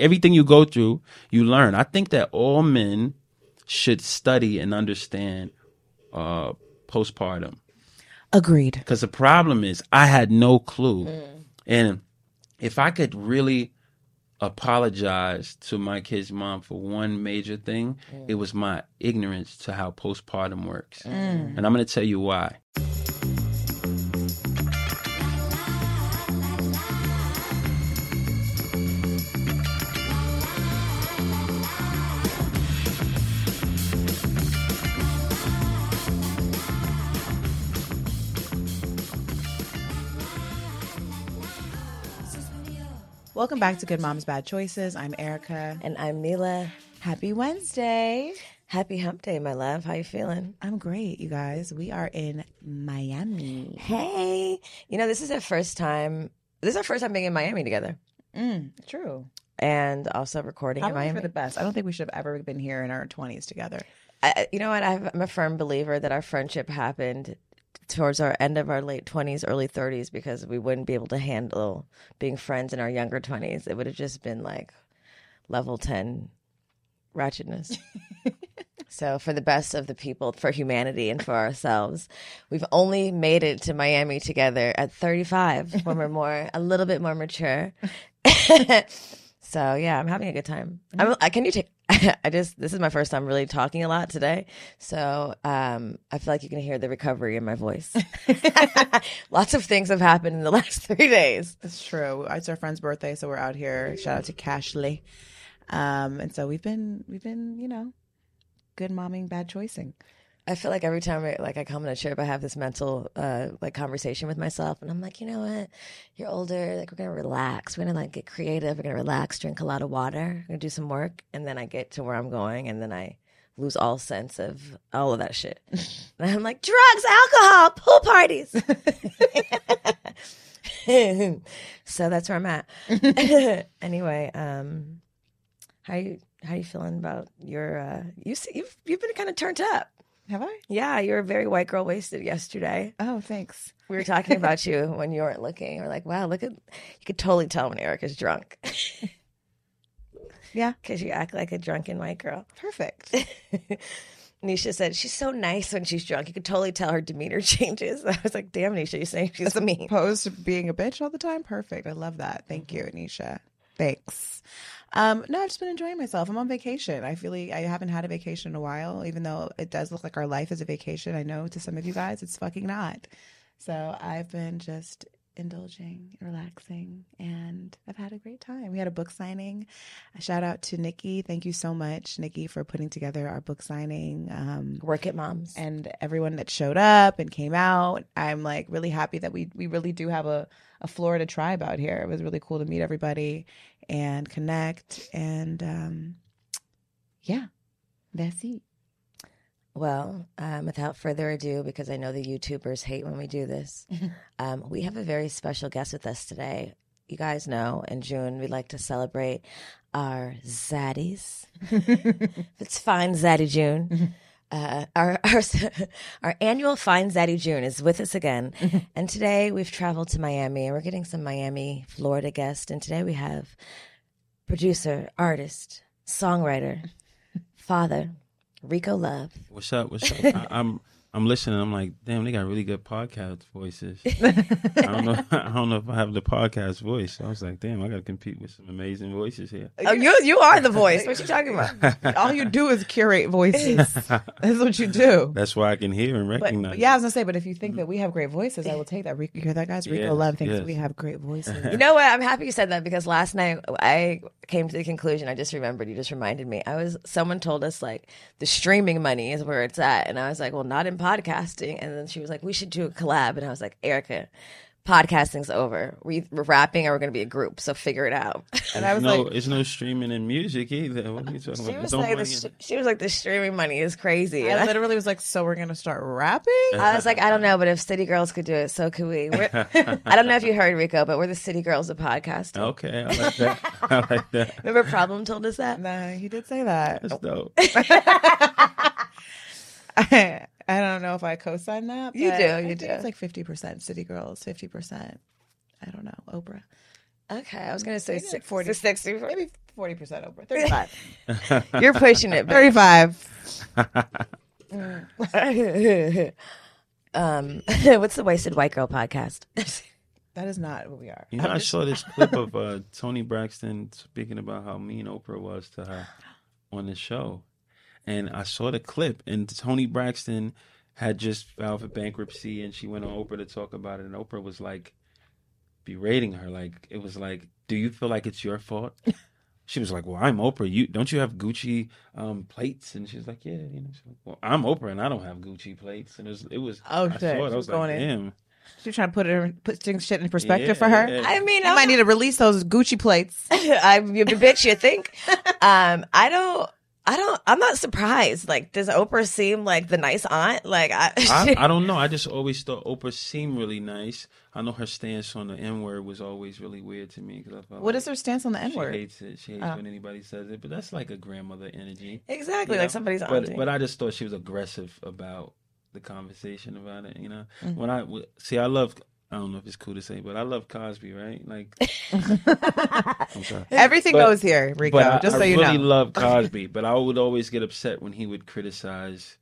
everything you go through, you learn. I think that all men should study and understand uh, postpartum. Agreed. Because the problem is, I had no clue. Mm. And if I could really apologize to my kid's mom for one major thing, mm. it was my ignorance to how postpartum works. Mm. And I'm going to tell you why. Welcome back to Good Moms Bad Choices. I'm Erica. And I'm Milah. Happy Wednesday. Happy hump day, my love. How you feeling? I'm great, you guys. We are in Miami. Hey. You know, this is our first time. This is our first time being in Miami together. Mm, true. And also recording Probably in for the best. I don't think we should have ever been here in our 20s together. I, you know what? I've, I'm a firm believer that our friendship happened towards our end of our late 20s, early 30s, because we wouldn't be able to handle being friends in our younger 20s. It would have just been like level 10 ratchetness. so, for the best of the people, for humanity, and for ourselves, we've only made it to Miami together at 35 when we're more, a little bit more mature. so, yeah, I'm having a good time. I'm, I, can you take, I just, this is my first time really talking a lot today. So, um, I feel like you can hear the recovery in my voice. Lots of things have happened in the last three days. It's true. It's our friend's birthday, so we're out here. Shout out to Cashley. Um, and so we've been, we've been, you know, good momming, bad choicing. I feel like every time I like I come on a trip, I have this mental uh, like conversation with myself, and I'm like, you know what? You're older. Like we're gonna relax. We're gonna like get creative. We're gonna relax. Drink a lot of water. We're gonna do some work, and then I get to where I'm going, and then I lose all sense of all of that shit. and I'm like, drugs, alcohol, pool parties. so that's where I'm at. anyway, um, how you how you feeling about your uh, you see, you've you've been kind of turned up. Have I? Yeah, you were a very white girl wasted yesterday. Oh, thanks. We were talking about you when you weren't looking. We're like, wow, look at you could totally tell when Erica's drunk. Yeah. Because you act like a drunken white girl. Perfect. Nisha said she's so nice when she's drunk. You could totally tell her demeanor changes. I was like, damn, Nisha, you're saying she's As mean. opposed to being a bitch all the time. Perfect. I love that. Thank mm-hmm. you, Nisha. Thanks. Um, no, I've just been enjoying myself. I'm on vacation. I feel like I haven't had a vacation in a while, even though it does look like our life is a vacation. I know to some of you guys it's fucking not. So I've been just indulging, relaxing, and I've had a great time. We had a book signing. A shout out to Nikki. Thank you so much, Nikki, for putting together our book signing. Um, Work it, moms. and everyone that showed up and came out. I'm like really happy that we we really do have a a Florida tribe out here. It was really cool to meet everybody and connect and um yeah, that's it. Well, um, without further ado, because I know the YouTubers hate when we do this, um, we have a very special guest with us today. You guys know in June we like to celebrate our zaddies. it's fine, Zaddy June. Uh, our, our our annual Fine Zaddy June is with us again, and today we've traveled to Miami and we're getting some Miami, Florida guests. And today we have producer, artist, songwriter, father, Rico Love. What's up? What's up? I, I'm I'm listening. I'm like, damn, they got really good podcast voices. I don't know. I don't know if I have the podcast voice. I was like, damn, I got to compete with some amazing voices here. Oh, you you are the voice. What you talking about? All you do is curate voices. That's what you do. That's why I can hear and recognize. but yeah, I was gonna say, but if you think that we have great voices, I will take that. Rico, you hear that, guys? Rico Yes, Love thinks yes. we have great voices. You know what? I'm happy you said that because last night I came to the conclusion. I just remembered. You just reminded me. I was someone told us like the streaming money is where it's at, and I was like, well, not in podcasting. And then she was like, we should do a collab, and I was like, Erica. Podcasting's over. We, we're rapping, or we're going to be a group. So figure it out. And I was no, like, it's no streaming in music either. What are you talking She about? was Don't like, the, in- she was like, the streaming money is crazy. And I I, literally was like, so we're gonna start rapping? I was like, I don't know, but if City Girls could do it, so could we. I don't know if you heard Rico, but we're the City Girls of podcasting. okay, I like that. I like that. Remember, Problem told us that. Nah, he did say that. That's dope. I, I don't know if I co-sign that. You but do, I you think do. It's like fifty percent City Girls, fifty percent. I don't know Oprah. Okay, I was gonna say Maybe like 40, 40. 60. Maybe forty percent over. Thirty-five. You're pushing it. Thirty-five. um, what's the Wasted White Girl podcast? That is not what we are. You know, I saw this clip of uh, Toni Braxton speaking about how mean Oprah was to her on the show. And I saw the clip, and Toni Braxton had just filed for bankruptcy, and she went on Oprah to talk about it. And Oprah was like berating her. Like, it was like, Do you feel like it's your fault? She was like, "Well, I'm Oprah. You don't you have Gucci um, plates?" And she was like, "Yeah, you know." She's like, well, I'm Oprah, and I don't have Gucci plates. And it was, it was. Oh, I shit. saw it. I was was going like, in. "Damn." She's trying to put it put things shit in perspective Yeah, for her. yeah. I mean, I'm might need to release those Gucci plates. I you bitch you think um i don't i don't i'm not surprised like does oprah seem like the nice aunt like i, I, I don't know. I just always thought Oprah seemed really nice. I know her stance on the N word was always really weird to me because I felt What like is her stance on the N word? She hates it. She hates Oh. when anybody says it, but that's like a grandmother energy. exactly you like somebody's But auntie. but I just thought she was aggressive about the conversation about it. You know, Mm-hmm. when I see, I love. I don't know if it's cool to say, but I love Cosby, right? Like, I'm. Everything But- goes here, Rico. But I, just I so you really know. love Cosby, but I would always get upset when he would criticize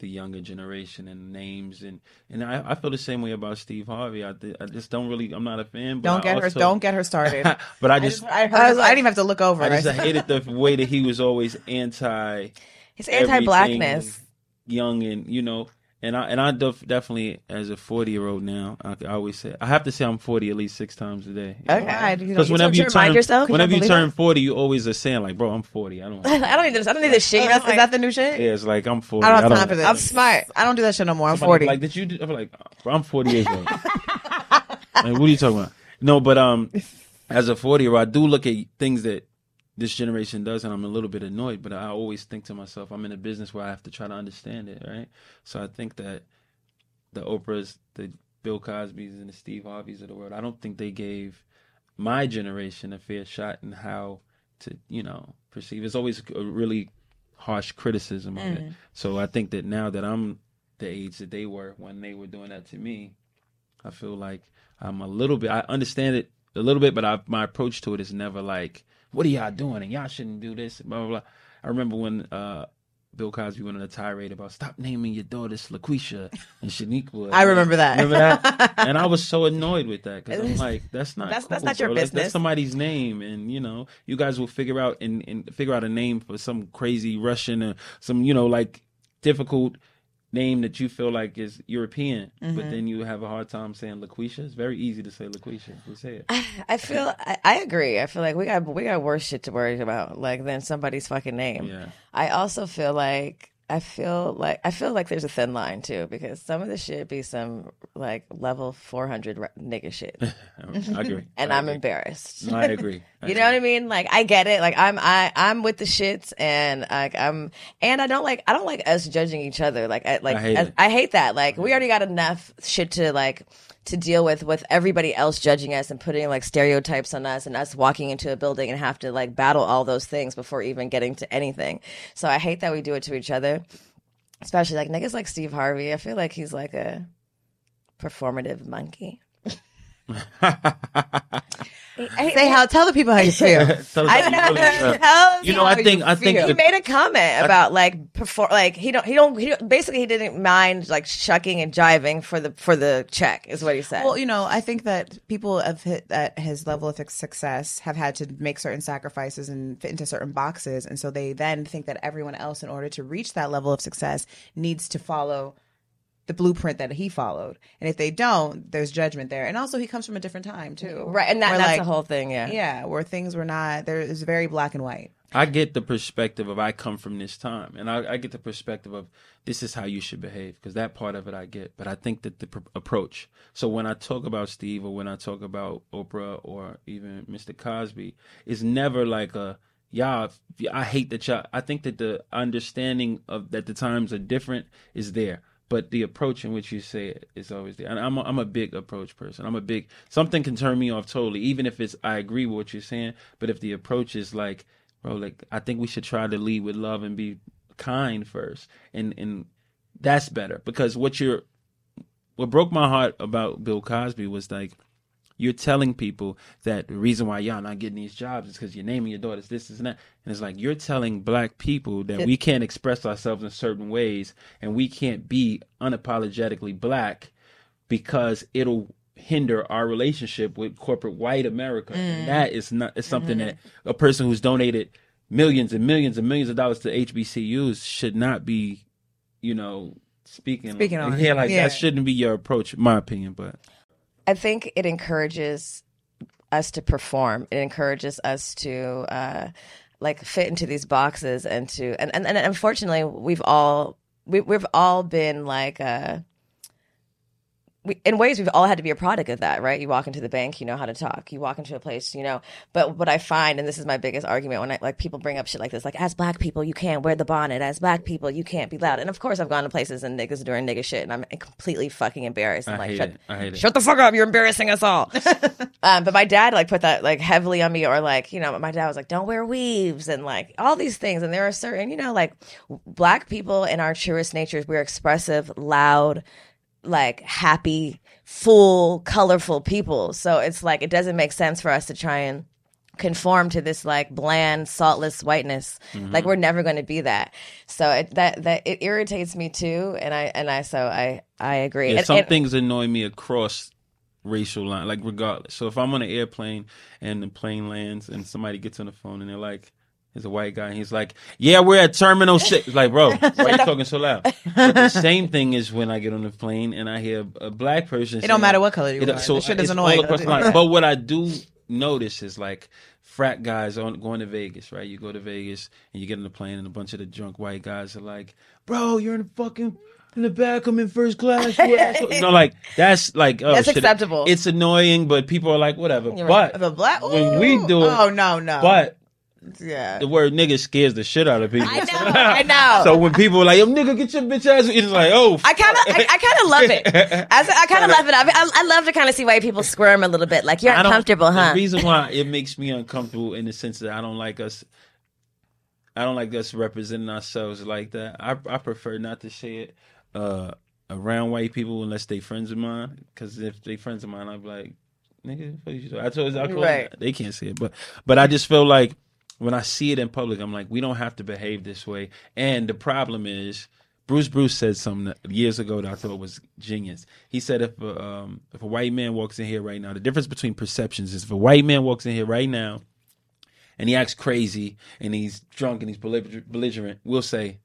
the younger generation and names and and I, I feel the same way about Steve Harvey. I, th- I just don't really. I'm not a fan. But don't I get her. Don't get her started. but I I just. just, I heard. I I, was like- didn't even have to look over. I it. just hated the way that he was always anti His anti-blackness. young and you know and I and I def- definitely as a 40 year old now I, I always say I have to say I'm 40 at least six times a day Okay. Why? You because know- whenever you you turn yourself? whenever you Believe turn that? 40 you always are saying like bro I'm 40 I don't I don't need this. I don't need this shit. Is that, is that the new shit? yeah it's like I'm 40 I don't have time for this. I'm smart. I don't do that shit no more. I'm Somebody 40. Like, did you? Do, I'm like, bro, I'm 40 years old. like, what are you talking about? No, but um, as a 40 year old, I do look at things that this generation does, and I'm a little bit annoyed. But I always think to myself, I'm in a business where I have to try to understand it, right? So I think that the Oprahs, the Bill Cosby's, and the Steve Harveys of the world, I don't think they gave my generation a fair shot in how to, you know, perceive. It's always a really harsh criticism of it. Mm. So I think that now that I'm the age that they were when they were doing that to me, I feel like I'm a little bit. I understand it a little bit, but I, my approach to it is never like, "What are y'all doing?" and y'all shouldn't do this. Blah blah. blah. I remember when uh, Bill Cosby went on a tirade about stop naming your daughters LaQuisha and Shaniqua. I remember that. Remember that? and I was so annoyed with that because I'm like, that's not That's- that's not your bro. Business. that's somebody's name, and you know, you guys will figure out and, and figure out a name for some crazy Russian or some you know like difficult name that you feel like is European, Mm-hmm. but then you have a hard time saying LaQuisha. It's very easy to say LaQuisha. You say it. I feel. I, I agree. I feel like we got we got worse shit to worry about, like than somebody's fucking name. Yeah. I also feel like I feel like I feel like there's a thin line too because some of the shit be some like level 400 r- nigga shit, I agree. and I I'm agree. embarrassed. No, I agree. I You know what I mean? Like I get it. Like I'm I I'm with the shits and like I'm and I don't like I don't like us judging each other. Like I like I hate I hate that. Like we already got enough shit to like to deal with with everybody else judging us and putting like stereotypes on us and us walking into a building and have to like battle all those things before even getting to anything. So I hate that we do it to each other. Especially like niggas like Steve Harvey. I feel like he's like a performative monkey. I- Say how. Tell the people how you feel. Tell us I how know. you really feel. Tell You know, I how think I think he the- made a comment about like perform like he don't he don't he don't, basically he didn't mind like shucking and jiving for the for the check is what he said. Well, you know, I think that people have hit at his level of success have had to make certain sacrifices and fit into certain boxes, and so they then think that everyone else, in order to reach that level of success, needs to follow the blueprint that he followed. And if they don't, there's judgment there. And also, he comes from a different time too, right, and that, Where, that's like, the whole thing. Yeah, Yeah, where things were not there is very black and white. I get the perspective of I come from this time, and I, I get the perspective of this is how you should behave because that part of it I get. But I think that the pr- approach. So when I talk about Steve or when I talk about Oprah or even Mr. Cosby, is never like a y'all. I hate that y'all. I think that the understanding of that the times are different is there. But the approach in which you say it is always there. And I'm a, I'm a big approach person. I'm a big something can turn me off totally, even if it's I agree with what you're saying. But if the approach is like bro like i think we should try to lead with love and be kind first and and that's better because what you're what broke my heart about bill cosby was like you're telling people that the reason why y'all not getting these jobs is because you're naming your daughters this, this, and that. And it's like you're telling black people that we can't express ourselves in certain ways and we can't be unapologetically black because it'll hinder our relationship with corporate white America. And mm. that is not it's something mm-hmm. that a person who's donated millions and millions and millions of dollars to HBCUs should not be, you know, speaking Speaking on it. Yeah, like Yeah. that shouldn't be your approach, my opinion. But I think it encourages us to perform. It encourages us to uh, like fit into these boxes and to and and, and unfortunately we've all we, we've all been like uh, we, in ways we've all had to be a product of that, right? You walk into the bank, you know how to talk. You walk into a place, you know. But what I find, and this is my biggest argument when I like people bring up shit like this, like as black people you can't wear the bonnet, as black people you can't be loud. And of course I've gone to places and niggas are doing nigga shit, and I'm completely fucking embarrassed. I'm I like, hate shut, it. I hate it. shut the fuck up, you're embarrassing us all. um, but my dad like put that like heavily on me, or like you know, my dad was like, don't wear weaves and like all these things. And there are certain, you know, like black people in our truest natures, we're expressive, loud, like happy, full, colorful people. So it's like it doesn't make sense for us to try and conform to this like bland, saltless whiteness. Like mm-hmm. we're never going to be that. So it, that that it irritates me too, and I and I so I I agree. Yeah, And- some and- things annoy me across racial line, like regardless. So if I'm on an airplane and the plane lands and somebody gets on the phone and they're like, "There's a white guy," and he's like, "Yeah, we're at Terminal 6. It's like, bro, why are you talking so loud? But the same thing is when I get on the plane and I hear a black person. It don't matter what color you it, are. So shit is annoying. all across the line. But what I do notice is like frat guys on going to Vegas, right? You go to Vegas and you get on the plane and a bunch of the drunk white guys are like, "Bro, you're in the fucking in the back. I'm in first class." You know, like that's like oh, That's shit. acceptable. It's annoying, but people are like, whatever. You're but right. the black when we do it, Oh no, no. but yeah. the word nigga scares the shit out of people. I know, I know. so when people are like, "Yo, nigga, get your bitch ass," it's like, oh, I kind of, I, I kind of love it. As, I kind of love it. I, I, I love to kind of see white people squirm a little bit. Like you're uncomfortable, huh? The reason why it makes me uncomfortable in the sense that I don't like us. I don't like us representing ourselves like that. I I prefer not to say it uh, around white people unless they friends of mine. Because if they friends of mine, I'd be like, nigga, what you doing? I told you, I call Right. they can't see it, but but I just feel like when I see it in public, I'm like, we don't have to behave this way. And the problem is. Bruce Bruce said something years ago that I thought was genius. He said if a, um, if a white man walks in here right now, the difference between perceptions is if a white man walks in here right now and he acts crazy and he's drunk and he's belligerent, we'll say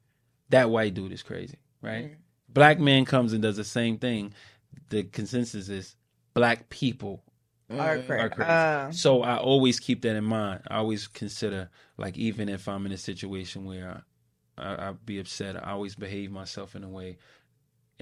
that white dude is crazy, right? Black man comes and does the same thing. The consensus is black people Are are cra- crazy. uh, so I always keep that in mind. I always consider like even if I'm in a situation where I, I, I'd be upset, I always behave myself in a way,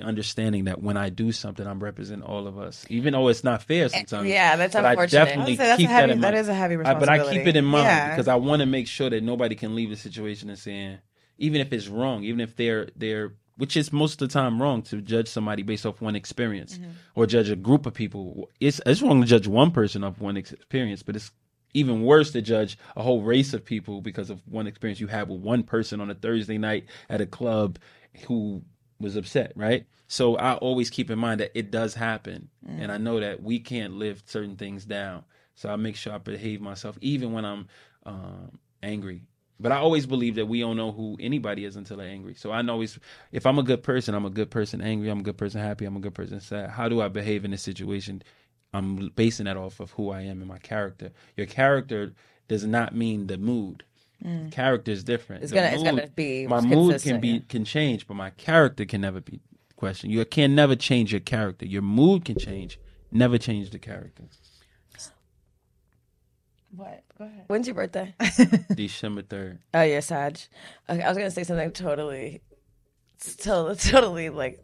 understanding that when I do something, I'm representing all of us, even though it's not fair sometimes. yeah, that's But unfortunate. I definitely would say that's keep a heavy, that in mind. is a heavy I, but. I keep it in mind Yeah. because I want to make sure that nobody can leave the situation and saying, even if it's wrong, even if they're they're which is most of the time wrong to judge somebody based off one experience Mm-hmm. or judge a group of people. It's it's wrong to judge one person off one experience, but it's even worse to judge a whole race of people because of one experience you had with one person on a Thursday night at a club who was upset, right? So I always keep in mind that it does happen, and I know that we can't live certain things down. So I make sure I behave myself even when I'm um, angry. But I always believe that we don't know who anybody is until they're angry. So I know if I'm a good person, I'm a good person angry, I'm a good person happy, I'm a good person sad. How do I behave in this situation? I'm basing that off of who I am and my character. Your character does not mean the mood. Mm. Character is different. It's gonna- it's gonna be my mood can be yeah. can change, but my character can never be questioned. You can never change your character. Your mood can change, never change the character. What? Go ahead. When's your birthday? December third. Oh, you're Sag. Okay, I was gonna say something totally, totally, totally like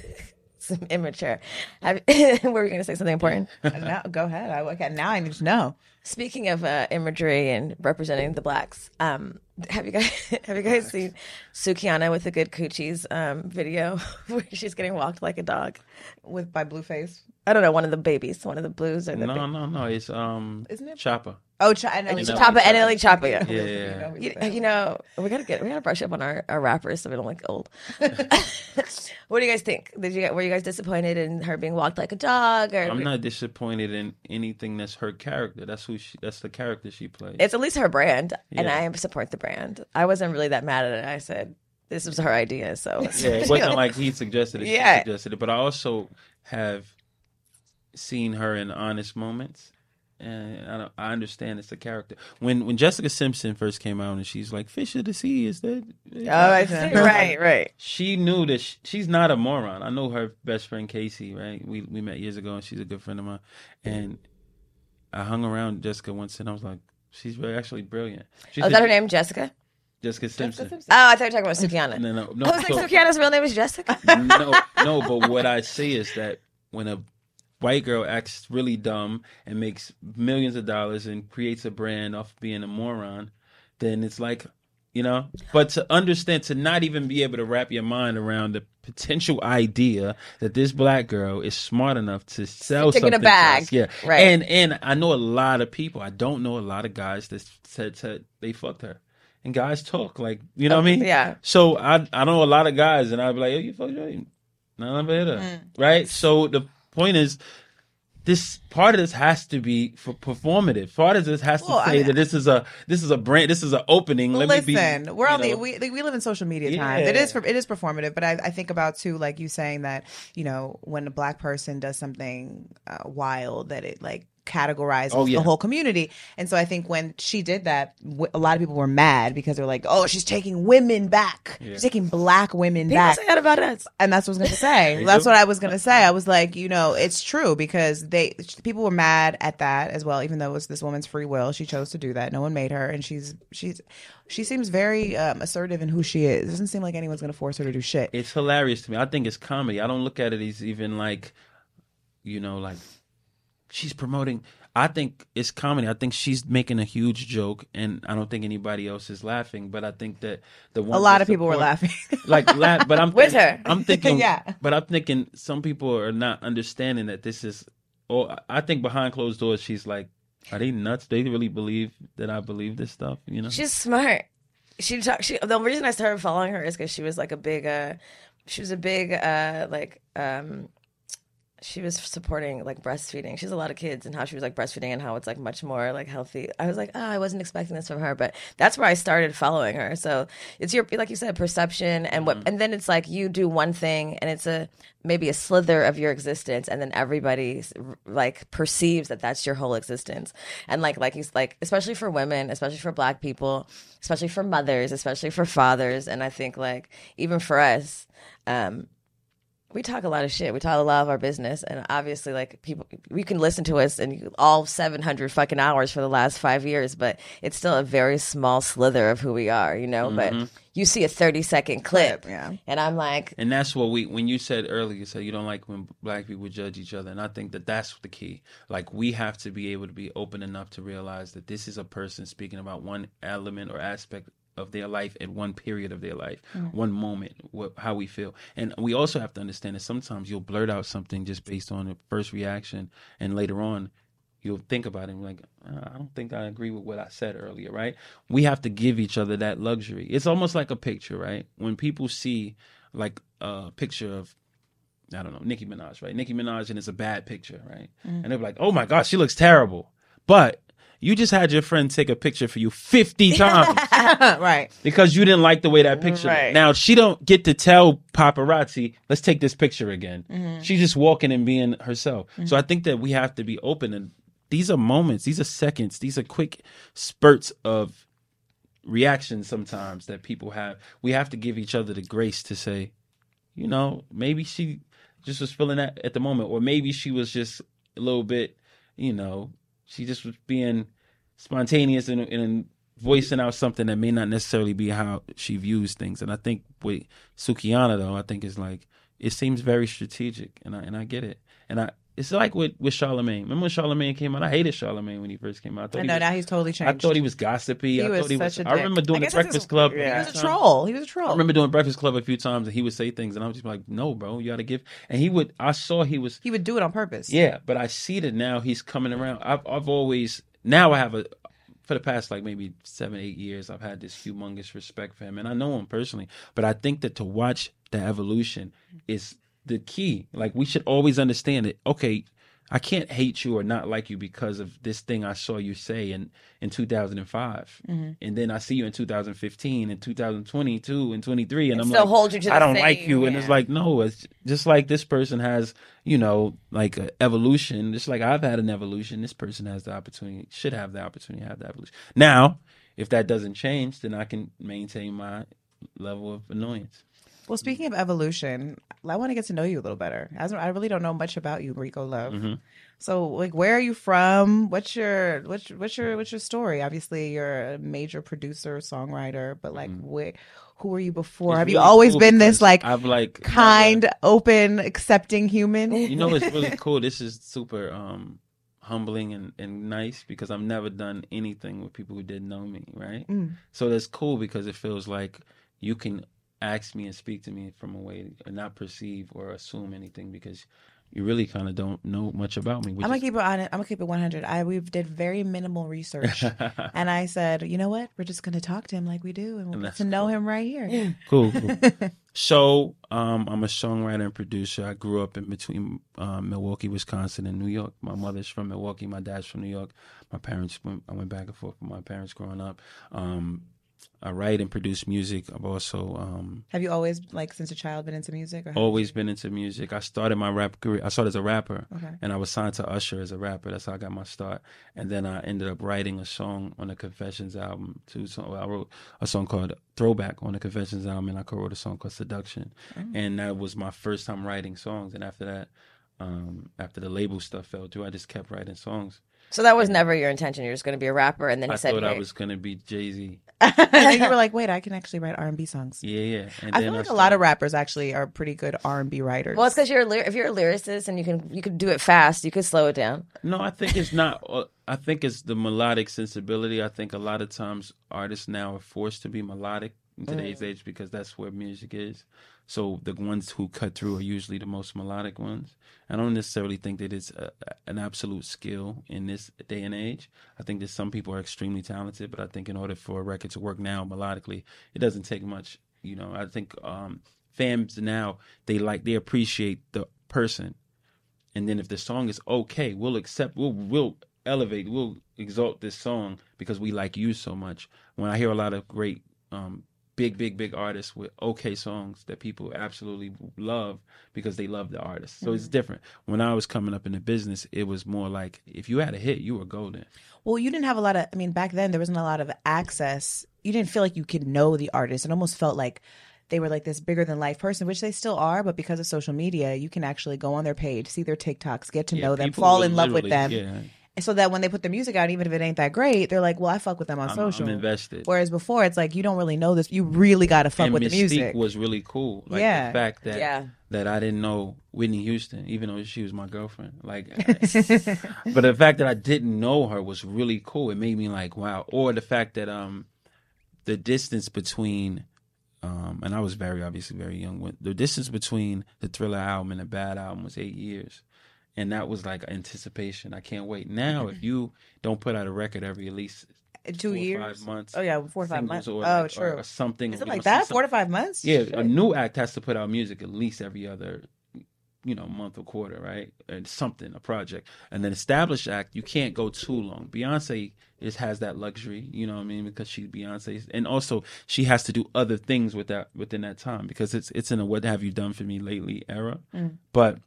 immature. Have, were we gonna say something important? no, go ahead. I okay. Now I need to know. Speaking of uh, imagery and representing the blacks, um, Have you guys have you guys seen Sukihana with the good coochies um, video where she's getting walked like a dog? with by Blueface. I don't know, one of the babies, one of the blues or the No, no, no. It's um, Isn't it? Chopper. Oh, Ch- and It's know Choppa and you're Ellie Choppa, yeah. Yeah, yeah, yeah. You, you know, we gotta get we gotta brush up on our, our rappers so we don't look old. what do you guys think? Did you get were you guys disappointed in her being walked like a dog? Or I'm not disappointed in anything that's her character. That's who she. That's the character she plays. it's at least her brand, and Yeah. I support the brand. I wasn't really that mad at it. I said this was her idea, so yeah, it wasn't like he suggested it. Yeah. She suggested it. But I also have seen her in honest moments. And I, don't, I understand it's a character. When when Jessica Simpson first came out and she's like, "Fish of the sea," is that? Oh, I see. right, right. she knew that sh she's not a moron. I know her best friend CaCee, right? We we met years ago, and she's a good friend of mine. And I hung around Jessica once, and I was like, she's really actually brilliant. She's Oh, is that her name, Jessica? Jessica Simpson. Oh, I thought you were talking about Sukihana. No, no, no. I was so- like, Sukihana's real name is Jessica. no, no. But what I say is that when a white girl acts really dumb and makes millions of dollars and creates a brand off being a moron, then it's like, you know. But to understand, to not even be able to wrap your mind around the potential idea that this black girl is smart enough to sell Stick in a something, bag. yeah, Right. And and I know a lot of people. I don't know a lot of guys that said, said they fucked her. And guys talk like you know what I mean. yeah. So I I know a lot of guys, and I'd be like, "Yo, you fucked her? No, I never her." Mm. Right. So the point is, this part of this has to be for performative. Part of this has Well, to I say mean- that this is a this is a brand. This is an opening. Let me be. Listen, we're on the we we live in social media Yeah. times. It is for, it is performative, but I, I think about too, like you saying that you know when a black person does something uh, wild, that it like categorizes Oh, yeah. the whole community. And so I think when she did that, w- a lot of people were mad because they're like, "Oh, she's taking women back. Yeah. She's taking black women People back." say that about us. and that's what I was gonna say. That's do. what I was gonna say. I was like, you know, it's true because they people were mad at that as well, even though it was this woman's free will. She chose to do that. No one made her, and she's she's she seems very um, assertive in who she is. It doesn't seem like anyone's gonna force her to do shit. It's hilarious to me. I think it's comedy. I don't look at it as even like, you know, like she's promoting. I think it's comedy. I think she's making a huge joke, and I don't think anybody else is laughing. But I think that the one A lot of people were laughing. like laugh, but I'm With her. I'm thinking, Yeah. But I'm thinking some people are not understanding that this is. Or I think behind closed doors, she's like, "Are they nuts? They really believe that I believe this stuff?" You know? She's smart. She talk. She the reason I started following her is because she was like a big. uh She was a big uh like um. She was supporting like breastfeeding. She has a lot of kids and how she was like breastfeeding and how it's like much more like healthy. I was like, oh, I wasn't expecting this from her, but that's where I started following her. So it's your like you said, perception and what, and then it's like you do one thing and it's a maybe a slither of your existence, and then everybody like perceives that that's your whole existence. And like like he's like especially for women, especially for Black people, especially for mothers, especially for fathers, and I think like even for us. um we talk a lot of shit. We talk a lot of our business, and obviously, like people, you can listen to us and all seven hundred fucking hours for the last five years, but it's still a very small slither of who we are, you know. But mm-hmm. you see a thirty second clip, Clip, yeah. and I'm like, And that's what we when you said earlier, you said you don't like when black people judge each other, and I think that that's the key. Like we have to be able to be open enough to realize that this is a person speaking about one element or aspect of their life at one period of their life, one moment, what, how we feel, and we also have to understand that sometimes you'll blurt out something just based on the first reaction, and later on. You'll think about it and be like, "Uh, I don't think I agree with what I said earlier, right? We have to give each other that luxury. It's almost like a picture, right? When people see like a picture of I don't know, Nicki Minaj, right? Nicki Minaj and it's a bad picture, right? And they're like, Oh my gosh, she looks terrible. But you just had your friend take a picture for you 50 times right. because you didn't like the way that picture. Right. Now she don't get to tell paparazzi, let's take this picture again. Mm-hmm. She's just walking and being herself. So mm-hmm. I think that we have to be open and these are moments, these are seconds, these are quick spurts of reactions sometimes that people have. We have to give each other the grace to say, you know, maybe she just was feeling that at the moment, or maybe she was just a little bit, you know, she just was being spontaneous and, and voicing out something that may not necessarily be how she views things. And I think with Sukihana though, I think is like it seems very strategic, and I and I get it. And I it's like with with Charlemagne. Remember when Charlemagne came out? I hated Charlemagne when he first came out. I thought I he know was, now he's totally changed. I thought he was gossipy. He I was thought he was. such a I remember dick. doing I the guess Breakfast his- Club. yeah. he was a troll. He was a troll. I remember doing Breakfast Club a few times, and he would say things, and I was just like, "No, bro, you got to give." And he would. I saw he was. he would do it on purpose. Yeah, but I see that now he's coming around. I've I've always now I have a for the past like maybe seven eight years I've had this humongous respect for him, and I know him personally. But I think that to watch the evolution is the key. Like we should always understand it. Okay. I can't hate you or not like you because of this thing I saw you say in, in 2005. Mm-hmm. And then I see you in 2015 and 2022 and 23 and I'm still like, hold you to I don't like same- you. And it's like, no, it's just like this person has, you know, like a evolution. Just like I've had an evolution, this person has the opportunity, should have the opportunity to have the evolution. Now, if that doesn't change, then I can maintain my level of annoyance. Well, speaking of evolution, I want to get to know you a little better. I really don't know much about you, Rico Love. Mm-hmm. So, like, where are you from? What's your what's what's your what's your story? Obviously, you're a major producer, songwriter, but like, where, who were you before? Mm-hmm. It's Have you always cool been this like I've like kind, open, accepting human? you know it's really cool this is super um humbling and, and nice because i've never done anything with people who didn't know me right Mm. so that's cool because it feels like you can ask me and speak to me from a way and not perceive or assume anything because you really kind of don't know much about me I'm gonna is- keep it on it. I'm gonna keep it 100. I we've did very minimal research, and I said, you know what? We're just gonna talk to him like we do, and we'll And get that's to know him right here. cool, cool. so um, i'm a songwriter and producer i grew up in between um, milwaukee wisconsin and new york my mother's from milwaukee my dad's from new york my parents went, i went back and forth with my parents growing up um, i write and produce music. I've also um, Have you always, like, since a child, been into music? Or how- always been into music. I started my rap career i started as a rapper Okay. and i was signed to usher as a rapper. That's how i got my start. And then i ended up writing a song on the confessions album too. So i wrote a song called throwback on the confessions album and i co-wrote a song called seduction. And that was my first time writing songs. And after that um, after the label stuff fell through i just kept writing songs. So that was never your intention. You're just going to be a rapper, and then i said, thought i was going to be jay-z and then you were like, wait, I can actually write R&B songs. yeah yeah and I then feel like a lot of rappers actually are pretty good R&B writers. Well, it's because you're a lyr- if you're a lyricist and you can you could do it fast, you could slow it down. No, I think it's not. uh, I think it's the melodic sensibility. I think a lot of times artists now are forced to be melodic in today's age because that's where music is. So the ones who cut through are usually the most melodic ones. I don't necessarily think that it's a, an absolute skill in this day and age. I think that some people are extremely talented, but I think in order for a record to work now melodically, it doesn't take much. You know, I think um, fans now they like they appreciate the person and then if the song is okay, we'll accept. We'll we'll elevate. We'll exalt this song because we like you so much. When I hear a lot of great, um, big, big, big artists with okay songs that people absolutely love because they love the artist, so it's mm-hmm. different. When I was coming up in the business, it was more like if you had a hit, you were golden. well, you didn't have a lot of. I mean, back then there wasn't a lot of access. You didn't feel like you could know the artist. It almost felt like they were like this bigger than life person, which they still are. But because of social media, you can actually go on their page, see their TikToks, get to Yeah, know them, fall in love with them. literally- Yeah, So that when they put their music out, even if it ain't that great, they're like, "Well, I fuck with them on I'm, social." I'm invested. Whereas before, it's like you don't really know this. You really got to fuck and with Mystique the music. was really cool. Like Yeah. the fact that Yeah. that I didn't know Whitney Houston, even though she was my girlfriend. Like, but the fact that I didn't know her was really cool. It made me like, wow. Or the fact that um, the distance between, um, and I was very obviously very young. When the distance between the Thriller album and the Bad album was eight years. And that was like anticipation. I can't wait. Now, if mm-hmm. you don't put out a record every at least Two four years. five months, Oh yeah, four or five months. or oh, like- true. or something, Is it like know, that? some- Four to five months? yeah, Shit. a new act has to put out music at least every other, you know, month or quarter, right? And something, a project. And then established act, you can't go too long. Beyonce just has that luxury, you know what I mean? Because she's Beyonce, and also she has to do other things with that within that time because it's it's in a "What have you done for me lately" era. Mm. But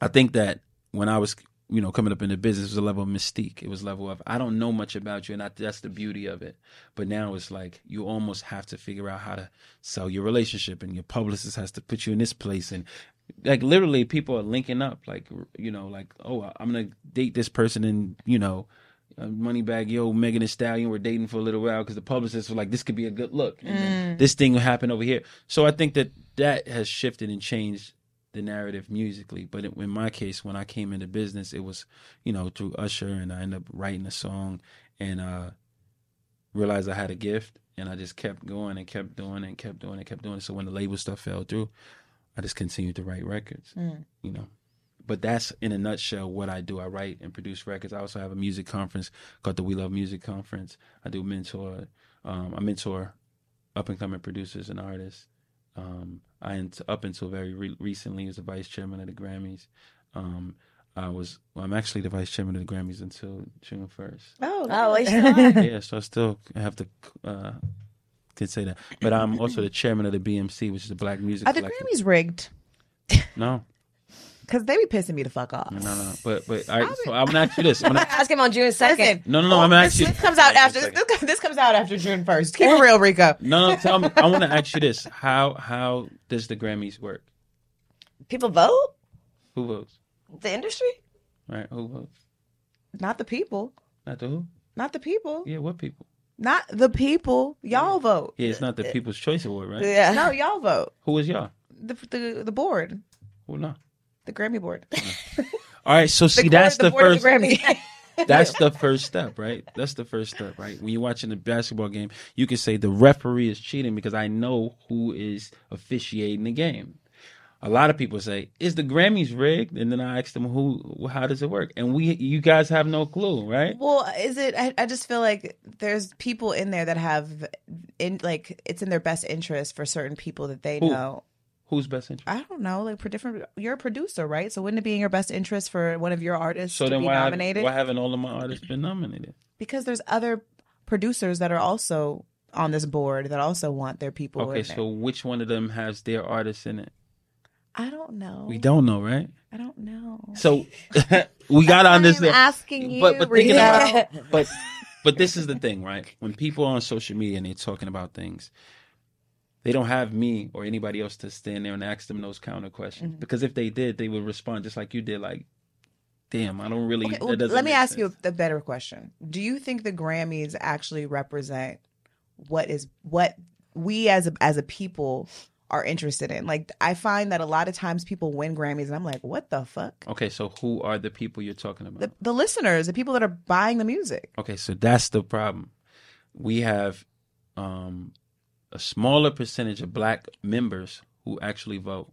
I think that when I was you know coming up in the business it was a level of mystique it was level of i don't know much about you and I, that's the beauty of it but now it's like you almost have to figure out how to sell your relationship and your publicist has to put you in this place and like literally people are linking up like you know like oh i'm gonna date this person and you know uh, Moneybagg Yo, Megan Thee Stallion were dating for a little while because the publicists were like, this could be a good look. And then this thing will happen over here. So I think that that has shifted and changed the narrative musically. But in my case, when I came into business, it was, you know, through Usher, and I ended up writing a song and uh, realized I had a gift, and I just kept going and kept doing and kept doing and kept doing. So when the label stuff fell through, I just continued to write records, Mm. you know. But that's in a nutshell what I do. I write and produce records. I also have a music conference called the We Love Music Conference. I do mentor, um, I mentor up and coming producers and artists. Um, I ent- up until very re- recently was the vice chairman of the Grammys. Um, I was well, I'm actually the vice chairman of the Grammys until June first. Oh, Oh, well, still yeah, so I still have to uh, can say that. But I'm also the chairman of the BMC, which is the Black Music Are the Collective. Grammys rigged? No, Because they be pissing me the fuck off. no, no. But but all right, so I'm gonna ask you this. I'm gonna, Ask him on June second. no, no, no. I'm gonna this, ask you. this comes out after this, this comes out after June first. Keep it real, Rico. No, no. Tell me. I want to ask you this. How how does the Grammys work? People vote. Who votes? The industry. Right? Who votes? Not the people. Not the who? Not the people. Yeah, what people? Not the people. Y'all vote. Yeah, it's not the People's Choice Award, right? Yeah. No, y'all vote. Who is y'all? The the the board, Who not? The Grammy board. All right, so see, board- that's the the, first. the Grammy. That's the first step, right? That's the first step, right? When you're watching a basketball game, you can say the referee is cheating because I know who is officiating the game. A lot of people say, "Is the Grammys rigged?" And then I ask them, "Who? How does it work?" And we, you guys have no clue, right? Well, is it? I, I just feel like there's people in there that have, in like, it's in their best interest for certain people that they Who? know. Who's best interest? I don't know, like for different. You're a producer, right? So wouldn't it be in your best interest for one of your artists So to be why, have, nominated? why haven't all of my artists been nominated? because there's other producers that are also on this board that also want their people. Okay, so which one of them has their artists in it? I don't know. We don't know, right? I don't know. So we gotta I'm understand. asking you, but but thinking about but but this is the thing, right? When people are on social media and they're talking about things, they don't have me or anybody else to stand there and ask them those counter questions. Mm-hmm. Because if they did, they would respond just like you did, like, "Damn, I don't really." Okay, well, doesn't let me ask you a better question. Do you think the Grammys actually represent what is what we as a as a people are interested in? Like I find that a lot of times people win Grammys and I'm like, what the fuck? Okay, so who are the people you're talking about? The the listeners, the people that are buying the music. Okay, so that's the problem. We have um, a smaller percentage of black members who actually vote.